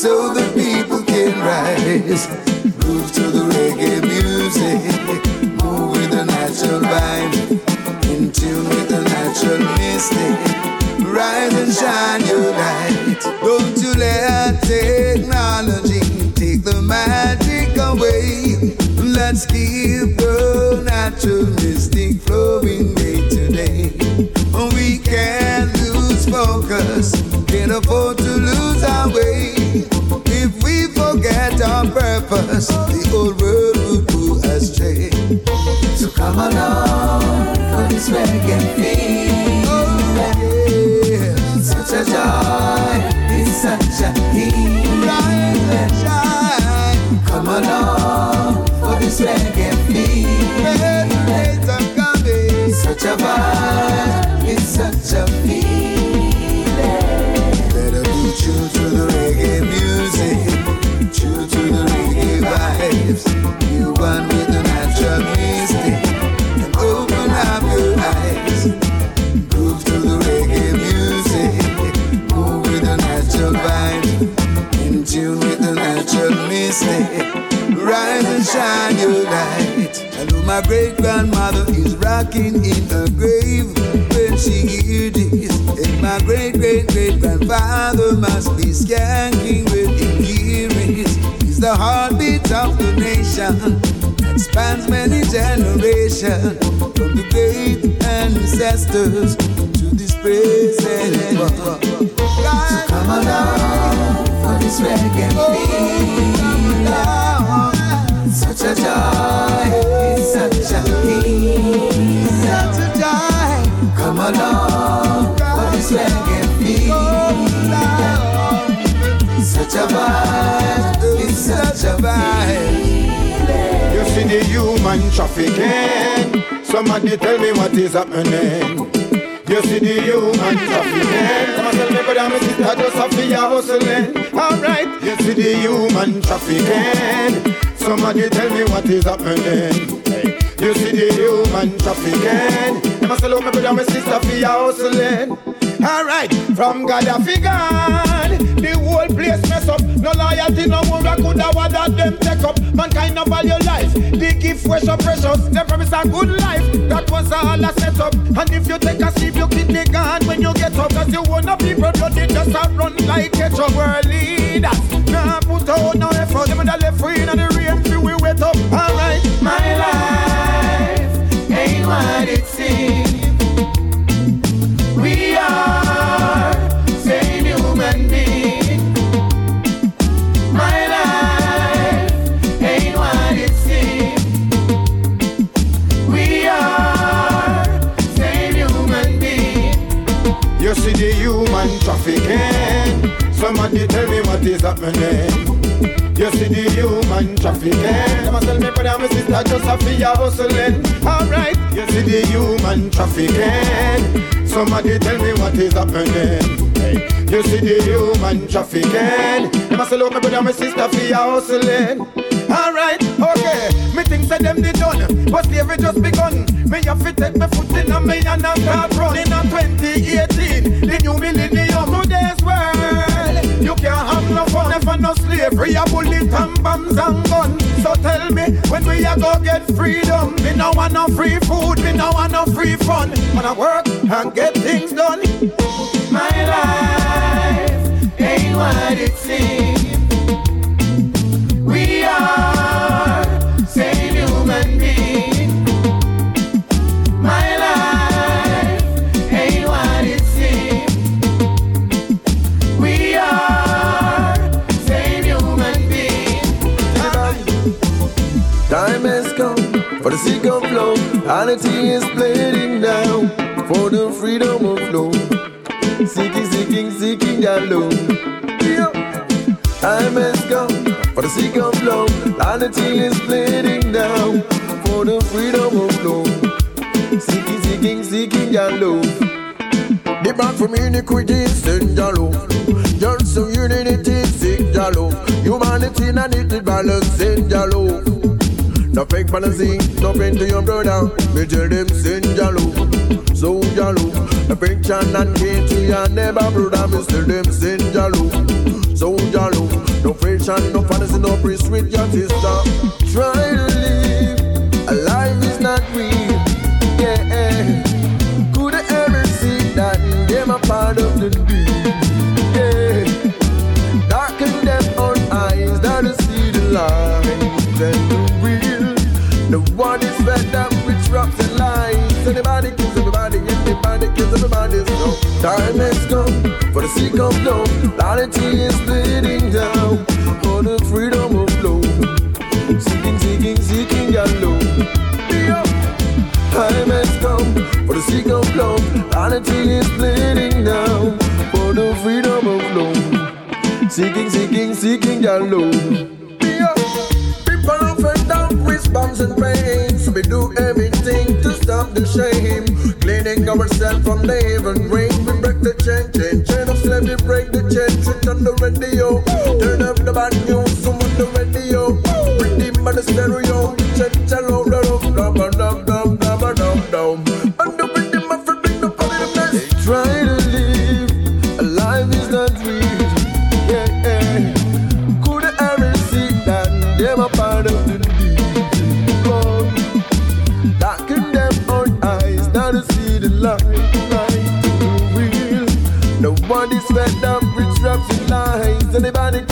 so the people can rise. Move to the reggae music, move with the natural vibes, in tune with the natural mystic. Rise and shine your light. Don't you let technology take the magic away. Let's keep the natural mystic flowing day to day. We lose focus, can't afford to lose our way. If we forget our purpose, the old world would go astray. So come along for this reggae feel. Such a joy, it's such a healing. Come along for this reggae feel. Such a vibe, it's such a feeling. You with the natural mystic, and open up your eyes. Groove to the reggae music, move with the natural vibe, in tune with the natural mystic. Rise and shine your. I know my great grandmother is rocking in her grave when she hears this. And my great great great grandfather must be skanking when he hears it. He's the heartbeat of the nation that spans many generations from the great ancestors to this present world. So come along for this reggae feel. Such a joy, such a healing. Such a joy. Come along for this reggae feel. Such a vibe, such a vibe. You see the human trafficking. Somebody tell me what is happening. You see the human trafficking. Come on, tell me, brother, my sister, just a fear hustling. Alright, you see the human trafficking. Somebody tell me what is happening. You see the human trafficking. Come on, tell me, brother, my sister, fear hustling. Alright, from Gaddafi gone, the whole place mess up. No loyalty, no more could have what that them take up. Mankind no value life. They give fresh up precious. They promise a good life. That was all I set up. And if you take a sleep, you kidney gone when you get up. Cause you wanna people, you did just a run like ketchup. World leaders. Nah, put out no effort. Them that left free in the it seems. We are same human. My life ain't what it seems. We are same human. You see the human trafficking. Somebody tell me what is happening. You see the human trafficking. Come eh? on, tell me, brother, my sister, just a fear hustling. Alright, you see the human trafficking. Eh? Somebody tell me what is happening. Hey. You see the human trafficking. Come on, say, look, my brother, my sister, fear hustling. Alright, okay. Me think say them the done, but slavery just begun. Me have to take my foot in and me and I start running on 2018. The new millennium, no slavery, a bullet and bombs and gun. So tell me, when we a go get freedom? Me no want no free food, me no want no free fun. Wanna work and get things done. My life ain't what it seems. We are Humanity is bleeding down for the freedom of flow. Seeking, seeking, seeking alone. Time has come For the sake of love, humanity is bleeding now. For the freedom of love, seeking, seeking, seeking your love. The back from iniquity, send your love. Just some unity, seek love. Humanity and it balance, send your love. No fake fantasy, no pain to your brother. Me tell them your love, so love. No friction and hate to your neighbor brother. Me tell them your love, so love. No friction, no fantasy, no priest with your sister. Try to live, a life is not real. Yeah, eh. could I ever see that them a part of the deal? Time has come for the sake of love. Reality is bleeding down for the freedom of love. Seeking, seeking, seeking your love. Time has come for the sake of love. Reality is bleeding down for the freedom of love. Seeking, seeking, seeking your love. Bombs and pain. So we do everything to stop the shame. Cleaning ourselves from the heaven rain. We break the chain, chain, chain of slavery. Break the chain, switch on the radio. Turn up the bad news, so on the radio. Bring the stereo. Anybody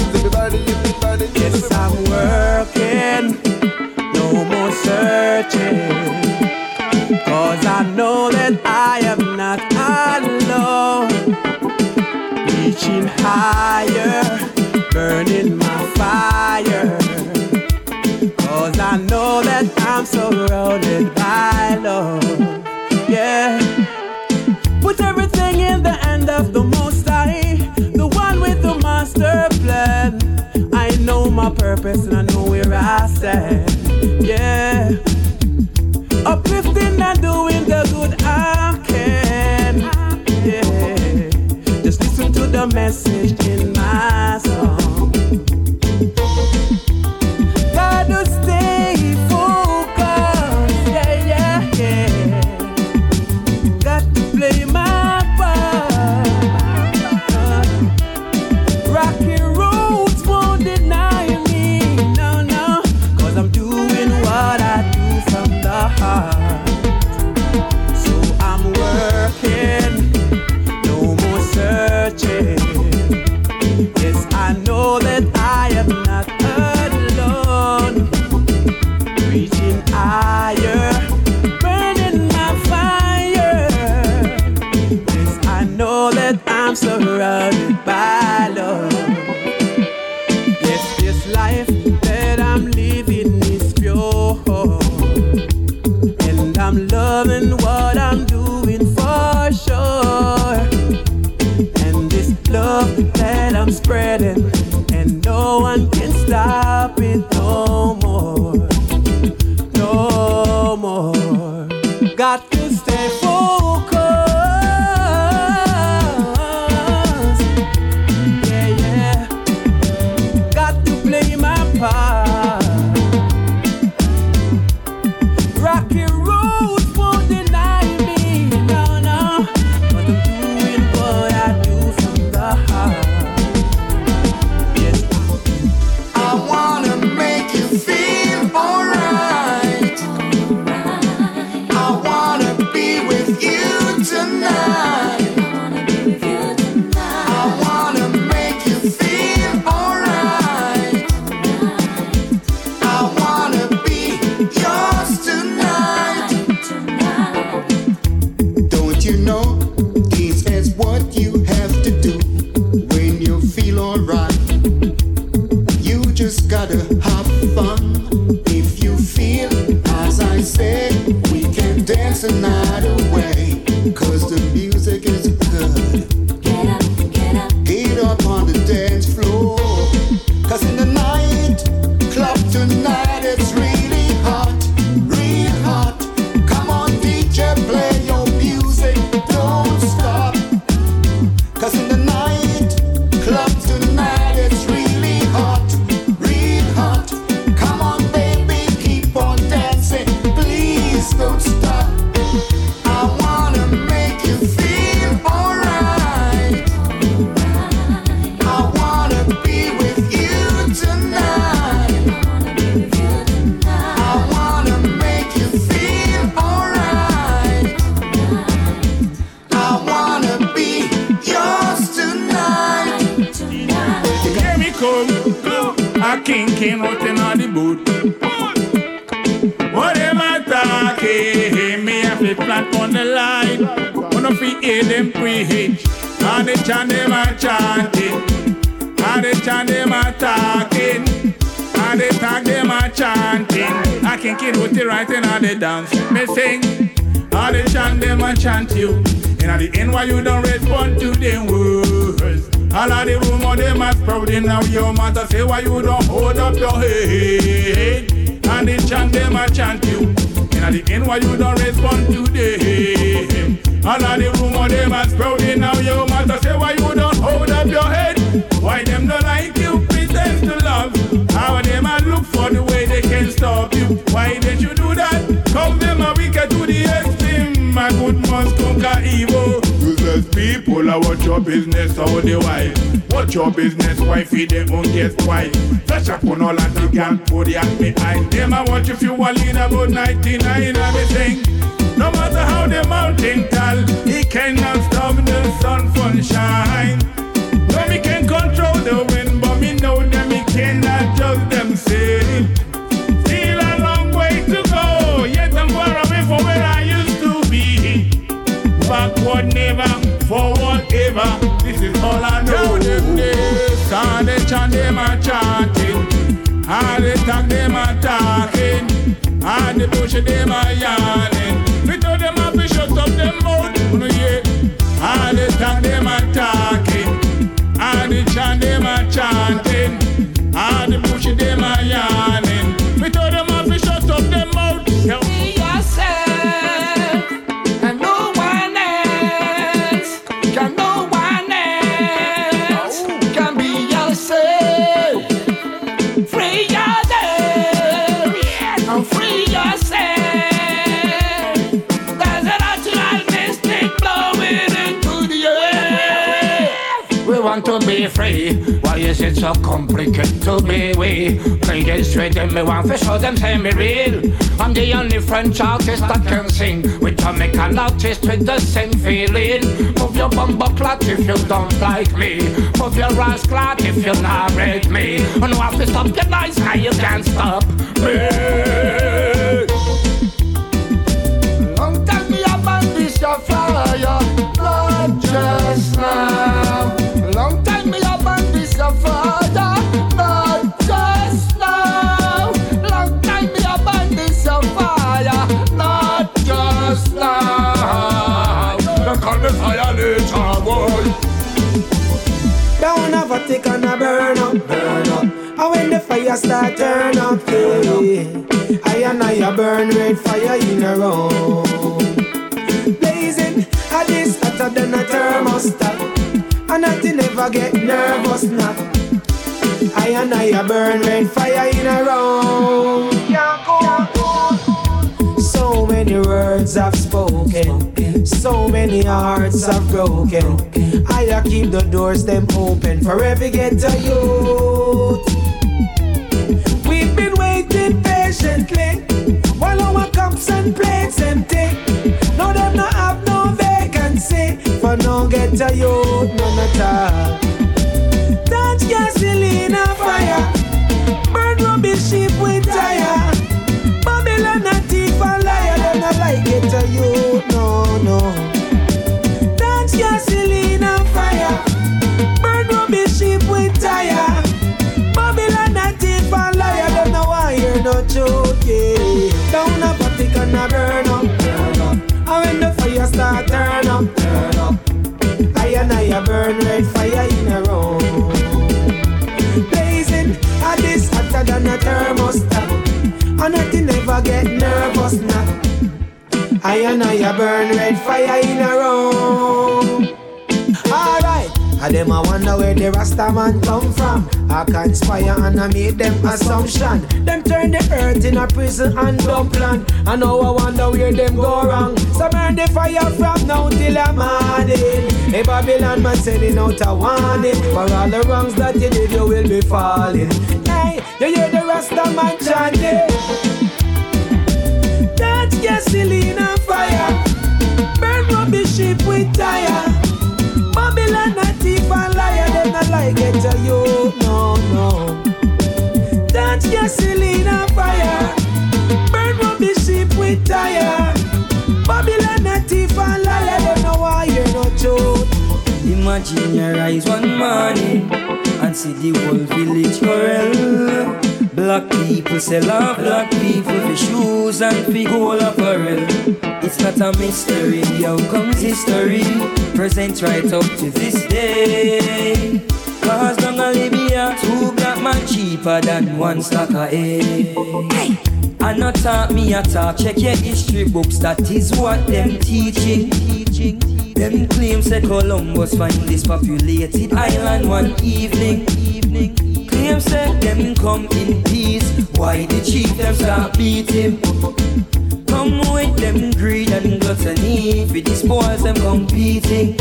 all I know. Them days, all the chant them a chanting, all the talk them a talking, all the bush them a yarning. We told them a fi shut up them mouth, you yeah. All the talk them a talking, all the chant them a chanting, all the free. Why is it so complicated to be we? Play this rhythm, me want to show them say me real. I'm the only French artist that can sing with Jamaican artist with the same feeling. Move your bumper clot if you don't like me. Move your ass clot if you not rate me. And you have to stop your noise, cause you can't stop me. Long time me a burn this your fire, just now. Burn up. And when the fire start turn up, yeah. I and I burn red fire in a row. Blazing, a this hotter than a thermostat. And nothing never get nervous now. I and I burn red fire in a row. So many words I've spoken, so many hearts I've broken. I keep the doors them open for every ghetto youth. We've been waiting patiently while our cups and plates empty. No, them not have no vacancy for no ghetto youth, none at. Touch gasoline and fire, burn rubbish sheep with tire. Babylon a thief and liar, them not like ghetto youth, no no. Touch gasoline and fire, burn rubbish sheep with tire. Babylon a thief and liar, them no want hear no truth, yeah. Down a party and a burn up, burn. And when the fire start turn up, turn up. I and I burn red fire in a row. Blazing, a this hotter than a thermostat. And nothing never get nervous now. I and I burn red fire in a row. Alright, and them a wonder where the Rasta man come from. I conspire and I make them assumption. Them turn the earth in a prison and dump land. I know I wonder where them go wrong. So burn the fire from now till the morning. Hey Babylon man sending out a warning. For all the wrongs that you did, you will be falling. Hey, you hear the Rasta man chanting. That gasoline and fire. Burn rubbish ship with tire. Babylon a thief and liar. Them not like it to you. No, no. That gasoline and fire. Burn rubbish ship with tire. Babylon a thief and liar. Them know why you're not true. Imagine your eyes one morning and see the whole village quarrel. Black people sell off black people for shoes and for gold apparel. It's not a mystery, how comes history? Present right up to this day. Cause down a Libya, two black man cheaper than one stack of hay. Hey. I not talk me a talk, check your history books, that is what them teaching. teaching. Them claims that Columbus find this populated island one evening. evening. Claims that them come in peace. Why the chief them start beat him? Come with them greed and gluttony. For these boys them competing.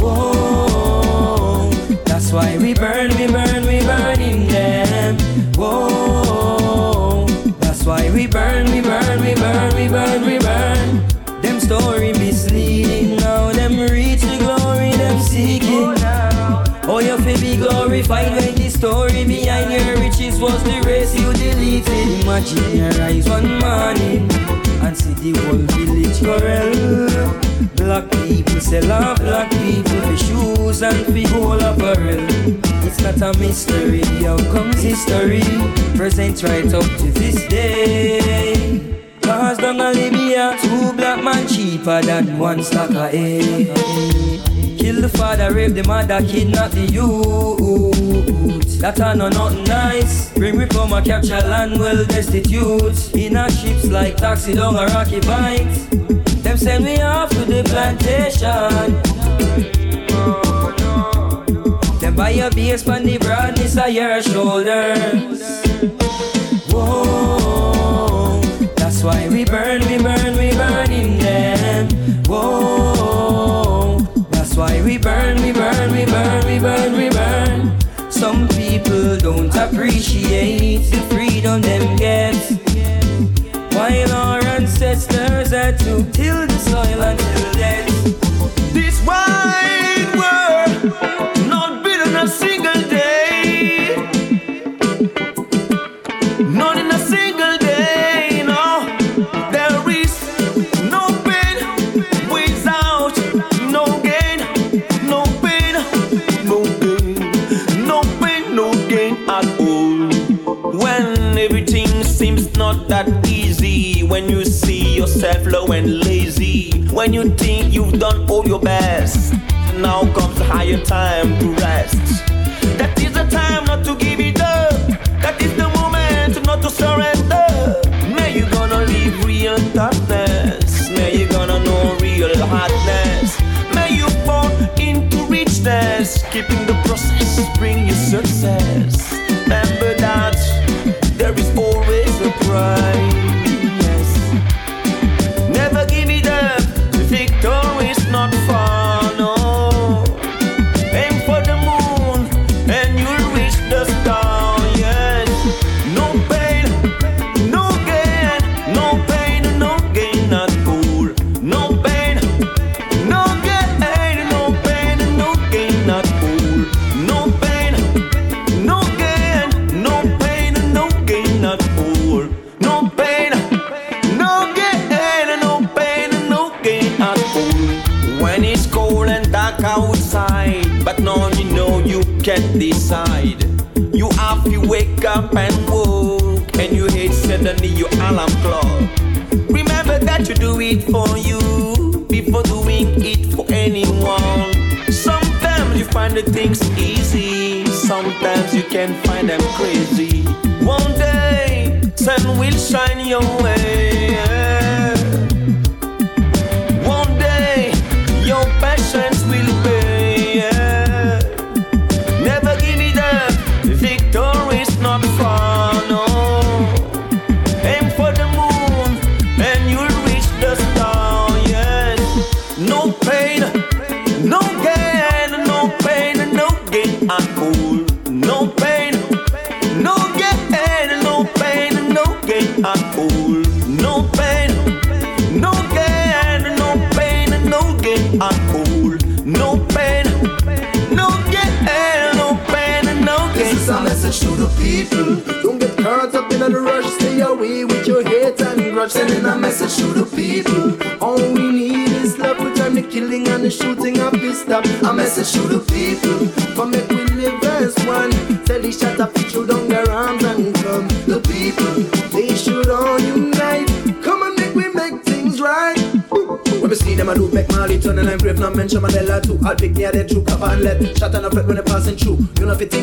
Whoa, that's why we burn, we burn, we burning them. Whoa, that's why we burn, we burn, we burn, we burn, we burn. Them story misleading now, them reach the glory, them seeking. Oh, oh you feel be glorified when story behind your riches was the race you deleted. Imagine your eyes one morning and see the whole village quarrel. Black people sell off black people for shoes and for gold apparel. It's not a mystery, how comes history? Present right up to this day. Cause down a Libya, two black man cheaper than one stack of hay. Kill the father, rape the mother, kidnap the youth. That are no nothing nice. Bring we come and capture land well destitute. In our ships like taxi down a rocky bight. Them send me off to the plantation. Them buy a base on the broadness of your shoulders. Whoa, that's why we burn, appreciate the freedom them get. While our ancestors had to till the soil until When you think you've done all your best. Now comes the higher time to rest. That is the time not to give it up. That is the moment not to surrender. May you gonna live real toughness. May you gonna know real hardness. May you fall into richness. Keeping the process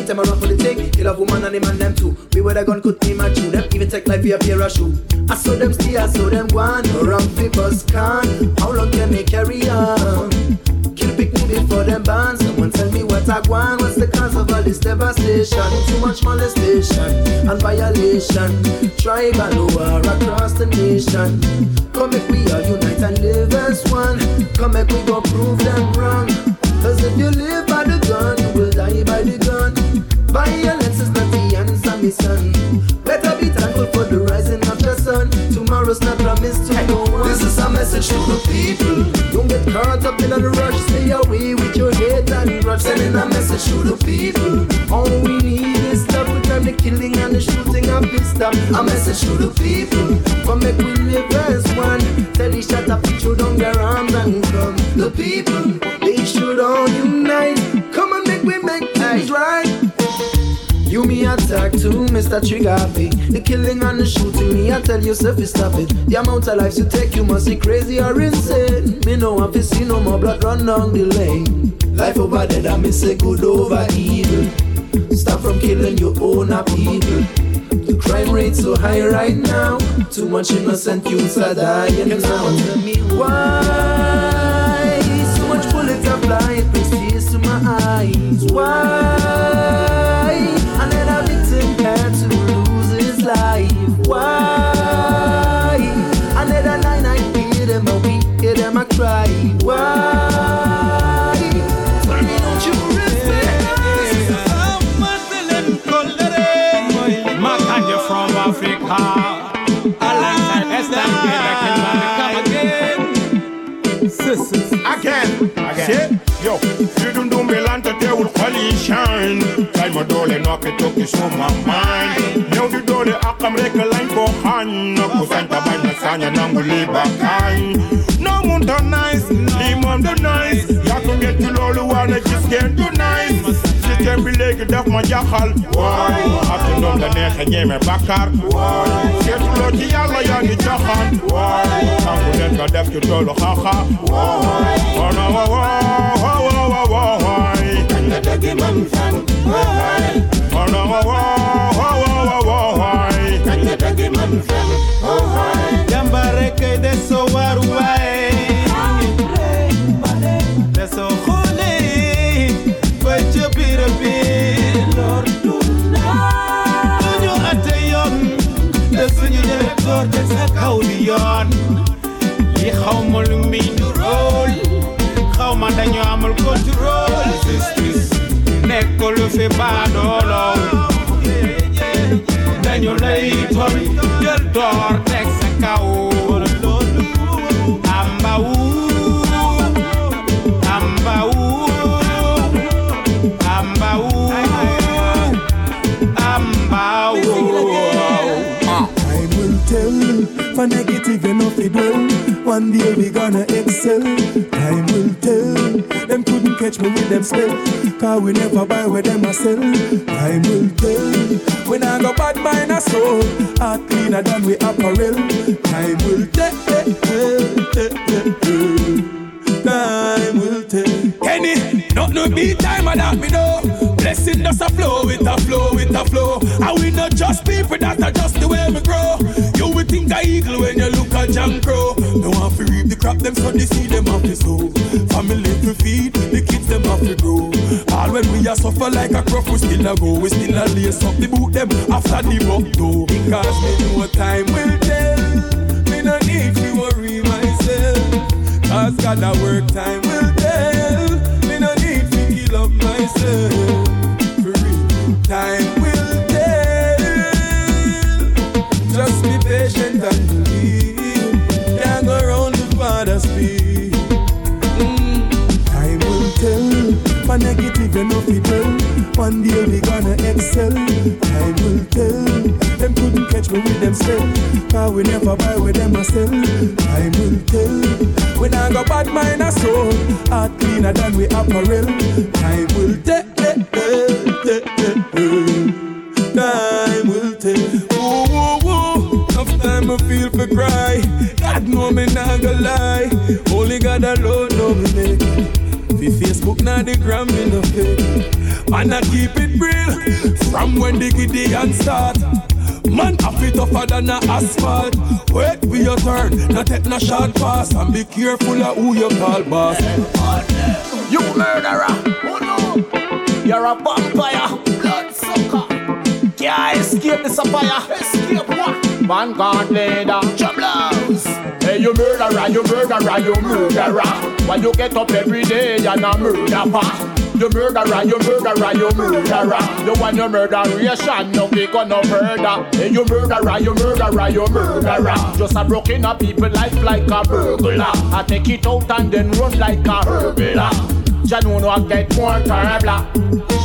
Them, I run for the thing. Kill a woman and the man them too. We with a gun could me my chew. Them even take life for a pair of shoe. I saw them stay, I saw them go on. Around people's can. How long can they carry on? Kill pick me before them ban. Someone tell me what I want. What's the cause of all this devastation? Too much molestation and violation. Tribal war across the nation. Come if we all unite and live as one. Come if we go Caught up in a rush. Stay away with your hate and grudge. Sending a message to the people. All we need is love. Return the killing and the shooting of this stop. A message to the people. Come make we live as one. Tell each other, put you down their arms and come. The people, they should all unite. Come and make we make things right. You me attack too, Mr. Trigger. The killing and the shooting, me I tell yourself to stop it. The amount of lives you take, you must be crazy or insane. Me no want to see no more blood run down the lane. Life over there, that me say good over evil. Stop from killing your own people. The crime rate so high right now. Too much innocent youths are dying now. Tell me why so much bullets are flying, brings tears to my eyes. Why Yo, you don't do me land to tell with coalition. Kay mo dole no ke toki so my mind. Yo di dole akam reka line ko han. No ko santa bay na sanya nangu liba kai. No mundo nice, limon the nice. Ya ko get to lolu wana just get too nice. System bi legi def ma jaxal. Why? Ak ndom da neex ñeme bakkar. Why? Seetu lo ci yàlla yaa ngi jaxaan. Why? Sangu leen nga def ci tolu xaxa. Why? Oh no, oh, oh, oh, oh, oh, oh, why? Kanda dagi man fan. Why? Oh no, oh, oh, oh, oh, oh, oh, why? Kanda dagi man fan. Oh, why? Jambare kay de so war yoon. Yi xaw ma lu muy ndurool. Xaw ma dañu amul contrôle. Justice nekkul fi baadoolo. dañu lay tooñ jël door it will. One day we gonna excel. Time will tell, them couldn't catch me with them spell. Cause we never buy where them a sell. Time will tell, when I go bad mind a soul. Heart cleaner than we apparel. Time will tell, time will tell. Kenny, not no beat time and that me know. Blessing does a flow with a flow with a flow. And we not just people that are just the way we grow. Think a eagle when you look at Jam Crow. No one fi reap the crop them so they see them have to sow. Family to feed, the kids them have to grow. All when we a suffer like a crop, we still a go. We still a lace up the boot them after the buck though. Because me know time will tell. Me no need to worry myself. Cause God a work time will tell. Me no need to kill up myself. For real, time will tell. Just be Tell, negative enough it. One day we gonna excel. Time will tell. Them couldn't catch me with them still. Cause we never buy with them sell. Time will tell. When I go bad mind a soul. Heart cleaner than we apparel. Time will tell. Time will tell. Whoa, whoa, whoa. Enough time I feel for cry. God know me not gonna lie. Only God alone know me. Fi Facebook now the gram me no fake. Man I keep it real from when the Gideon start. Man I fit tougher than a asphalt. Wait for your turn, not take no short pass, and be careful of who you call boss. You murderer, oh no, you're a vampire, blood sucker. Can't escape the sapphire. Escape what? Vanguard leader, Jablos. Hey, you murderer, you murderer, you murderer. Why you get up every day and a murderer? You murderer, you murderer, you murderer. You want your murderation, no big on no murder. Hey, you murderer, you murderer, you murderer. Just a broken up people life like a burglar. I take it out and then run like a burglar. Januno I get more terrible.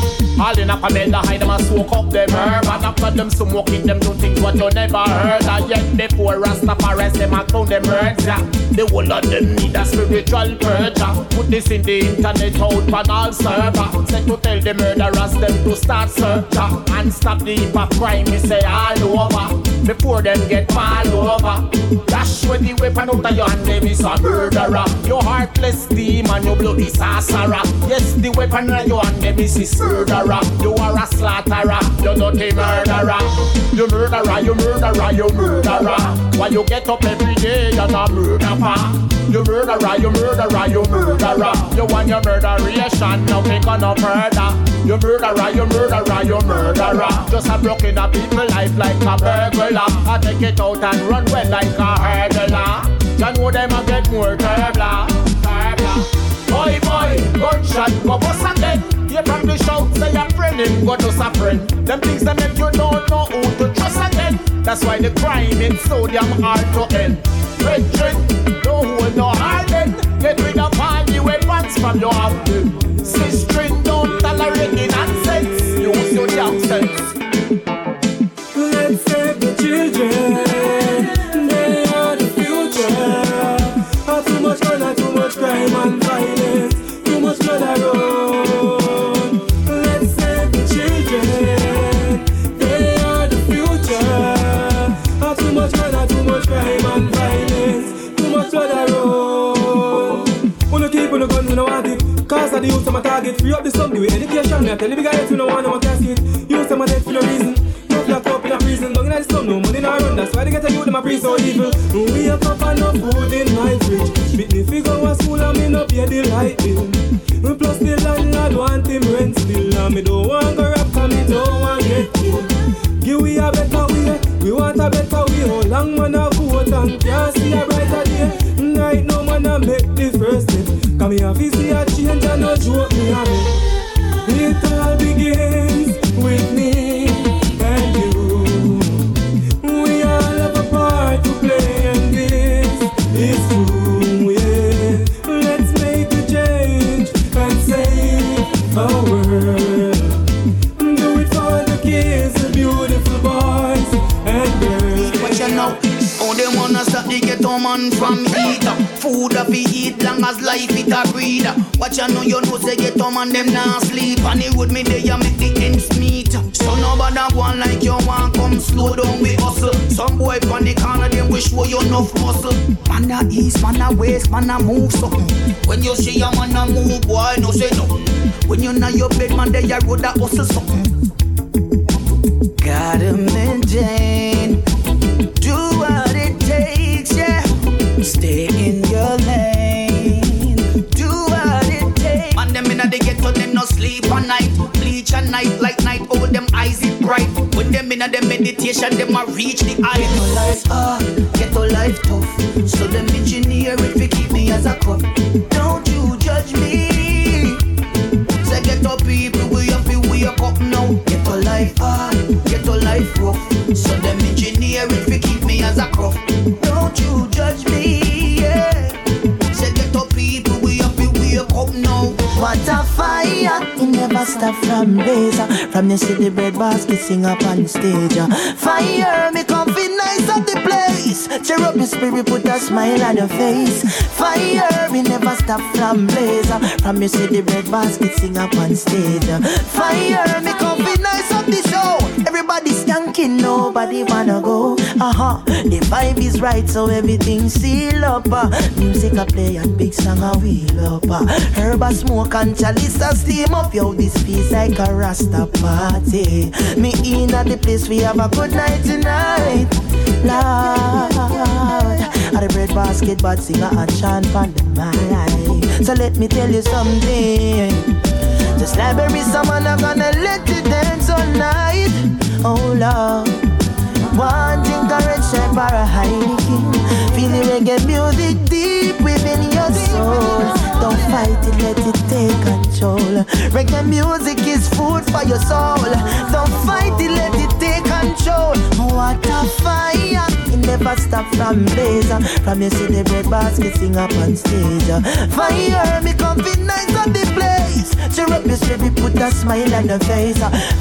All in a bed, hide them and soak up them herb. And after them smoking, them do things what you never heard. And yet before Rastafari, them a clown them words yeah. The whole of them need a spiritual purger. Put this in the internet out on all server. Say to tell the murderers them to start search And stop the of crime, me say all over Before them get fall over Dash with the weapon out of your hand, them is a murderer Your heartless demon, your bloody sorcerer Yes, the weapon in your hand, them is a murderer you are a slaughterer, you dirty murderer. You murderer, you murderer, you murderer. Why you get up every day and a murderer? You murderer, you murderer, you murderer. You want your murderation, now pick on a murder. You murderer, you murderer, you murderer. Just a broken a people life like a burglar. I take it out and run well like a hurdler. You know them a get more turbler. Boy, boy, gunshot, go bust again. From the shout, say a friend him, go just a friend. Them things that make you don't know who to trust again. That's why the crime is so damn hard to end. Brethren, don't hold no harden. Get rid of all the weapons from your outfit. Sister, don't tolerate the nonsense. Use your damn sense. The youth, I'm target. Free up the sun, give it education. Me I tell the big guys, we don't want no more casket. Use them a for no reason. No lock up in a prison, down in the slum, no money no run. That's why they get a youth, them a pre so evil. We a cup and no food in my fridge. Beat me figure a school and me no pay the light bill. Plus the landlord want him rent still. And me don't want go rap, and me don't want get killed. Give we a better way, we want a better way. How long man a vote and can't see a brighter no That we eat long as life it a breed. Watch you know, you know say ghetto man them nah sleep. On the road me they a make the ends meet. So nobody want like you want come slow down we hustle. Some boy from the corner them wish show you enough muscle. Man a east, man a west, man a move something When you see a man a move boy no say nothing When you know your bed man they a road a hustle something Gotta maintain do what it takes, yeah. Them inna the meditation, them a reach the eye. Ghetto life hard, ghetto life tough. So them engineer it fi keep me as a cup. Don't you judge me. Say ghetto people, we have to wake up now. Ghetto life hard, ghetto life rough. So them stop from blaze. From the city bread basket sing up on stage. Fire, me come fit nice at the place. Cheer up your spirit, put a smile on your face. Fire, we never stop from uh. From your city bread basket sing up on stage. Fire, me come fit nice at the show. Everybody skanking, nobody wanna go. Uh huh. The vibe is right, so everything seal up. Uh. Music a play and big song a wheel up. Uh. Herb a smoke and chalice a steam up. Yo, this feels like a Rasta party. Me in at the place, we have a good night tonight. Lord, at the bread basket, but singer and chant on the mic. So let me tell you something. Just like berry, someone I'm gonna let you dance all night. Oh Lord, one drink of Red Stripe or a Heineken. Feel the reggae music deep within your soul. Don't fight it, let it take control. Reggae music is food for your soul. Don't fight it, let it take control. What a fire! It never stop from blaze. From you see the bread basket sing up on stage. Fire, me fit nice on the place. Cheer up your spirit, put a smile on your face.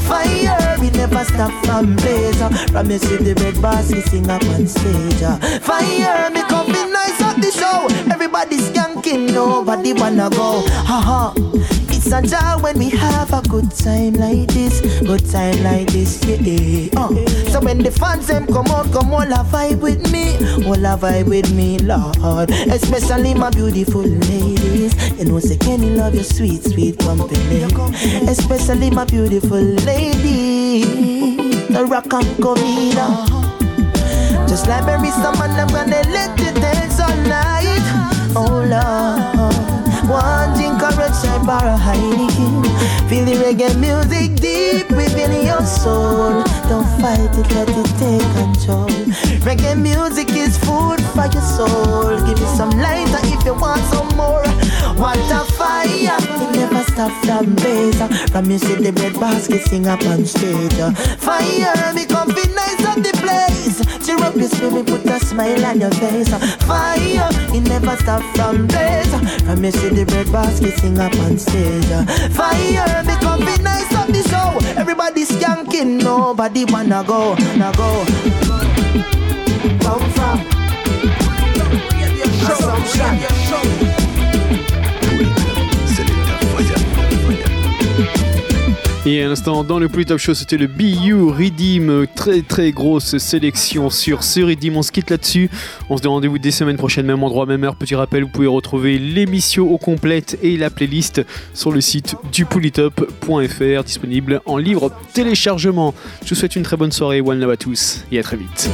Fire, we never stop from blaze. From you see the bread basket sing up on stage. Fire, me fit nice on the show. Everybody skanking, nobody wanna go. Haha. It's a joy when we have a good time like this, good time like this, yeah. Uh. So when the fans them come on, come all a vibe with me, all a vibe with me, Lord. Especially my beautiful ladies, you know say Kenny love your sweet, sweet company. Especially my beautiful lady, the rock and comida. Just like Mary, someone I'm gonna let you dance all night. Oh Lord. One of a Heineken Feel the reggae music deep within your soul. Don't fight it, let it take control. Reggae music is food for your soul. Give me some lighter if you want some more. What a fire. It never stop from blaze From you see the bread basket sing up on stage. Fire, me come fit nice at the place Cheer up your spirit, put a smile on your face. Fire, it never stop from blaze. From you see the bread basket sing up on stage. Fire, me come fit nice at the show. Everybody skanking, nobody wanna go, wanna go. Come from. Assumption Et à l'instant, dans le plus top show, c'était le BU Redeem. Très très grosse sélection sur ce Redeem. On se quitte là-dessus. On se donne rendez-vous des semaines prochaines, même endroit, même heure. Petit rappel, vous pouvez retrouver l'émission au complète et la playlist sur le site du polytop.fr, disponible en libre téléchargement. Je vous souhaite une très bonne soirée. One love à tous et à très vite.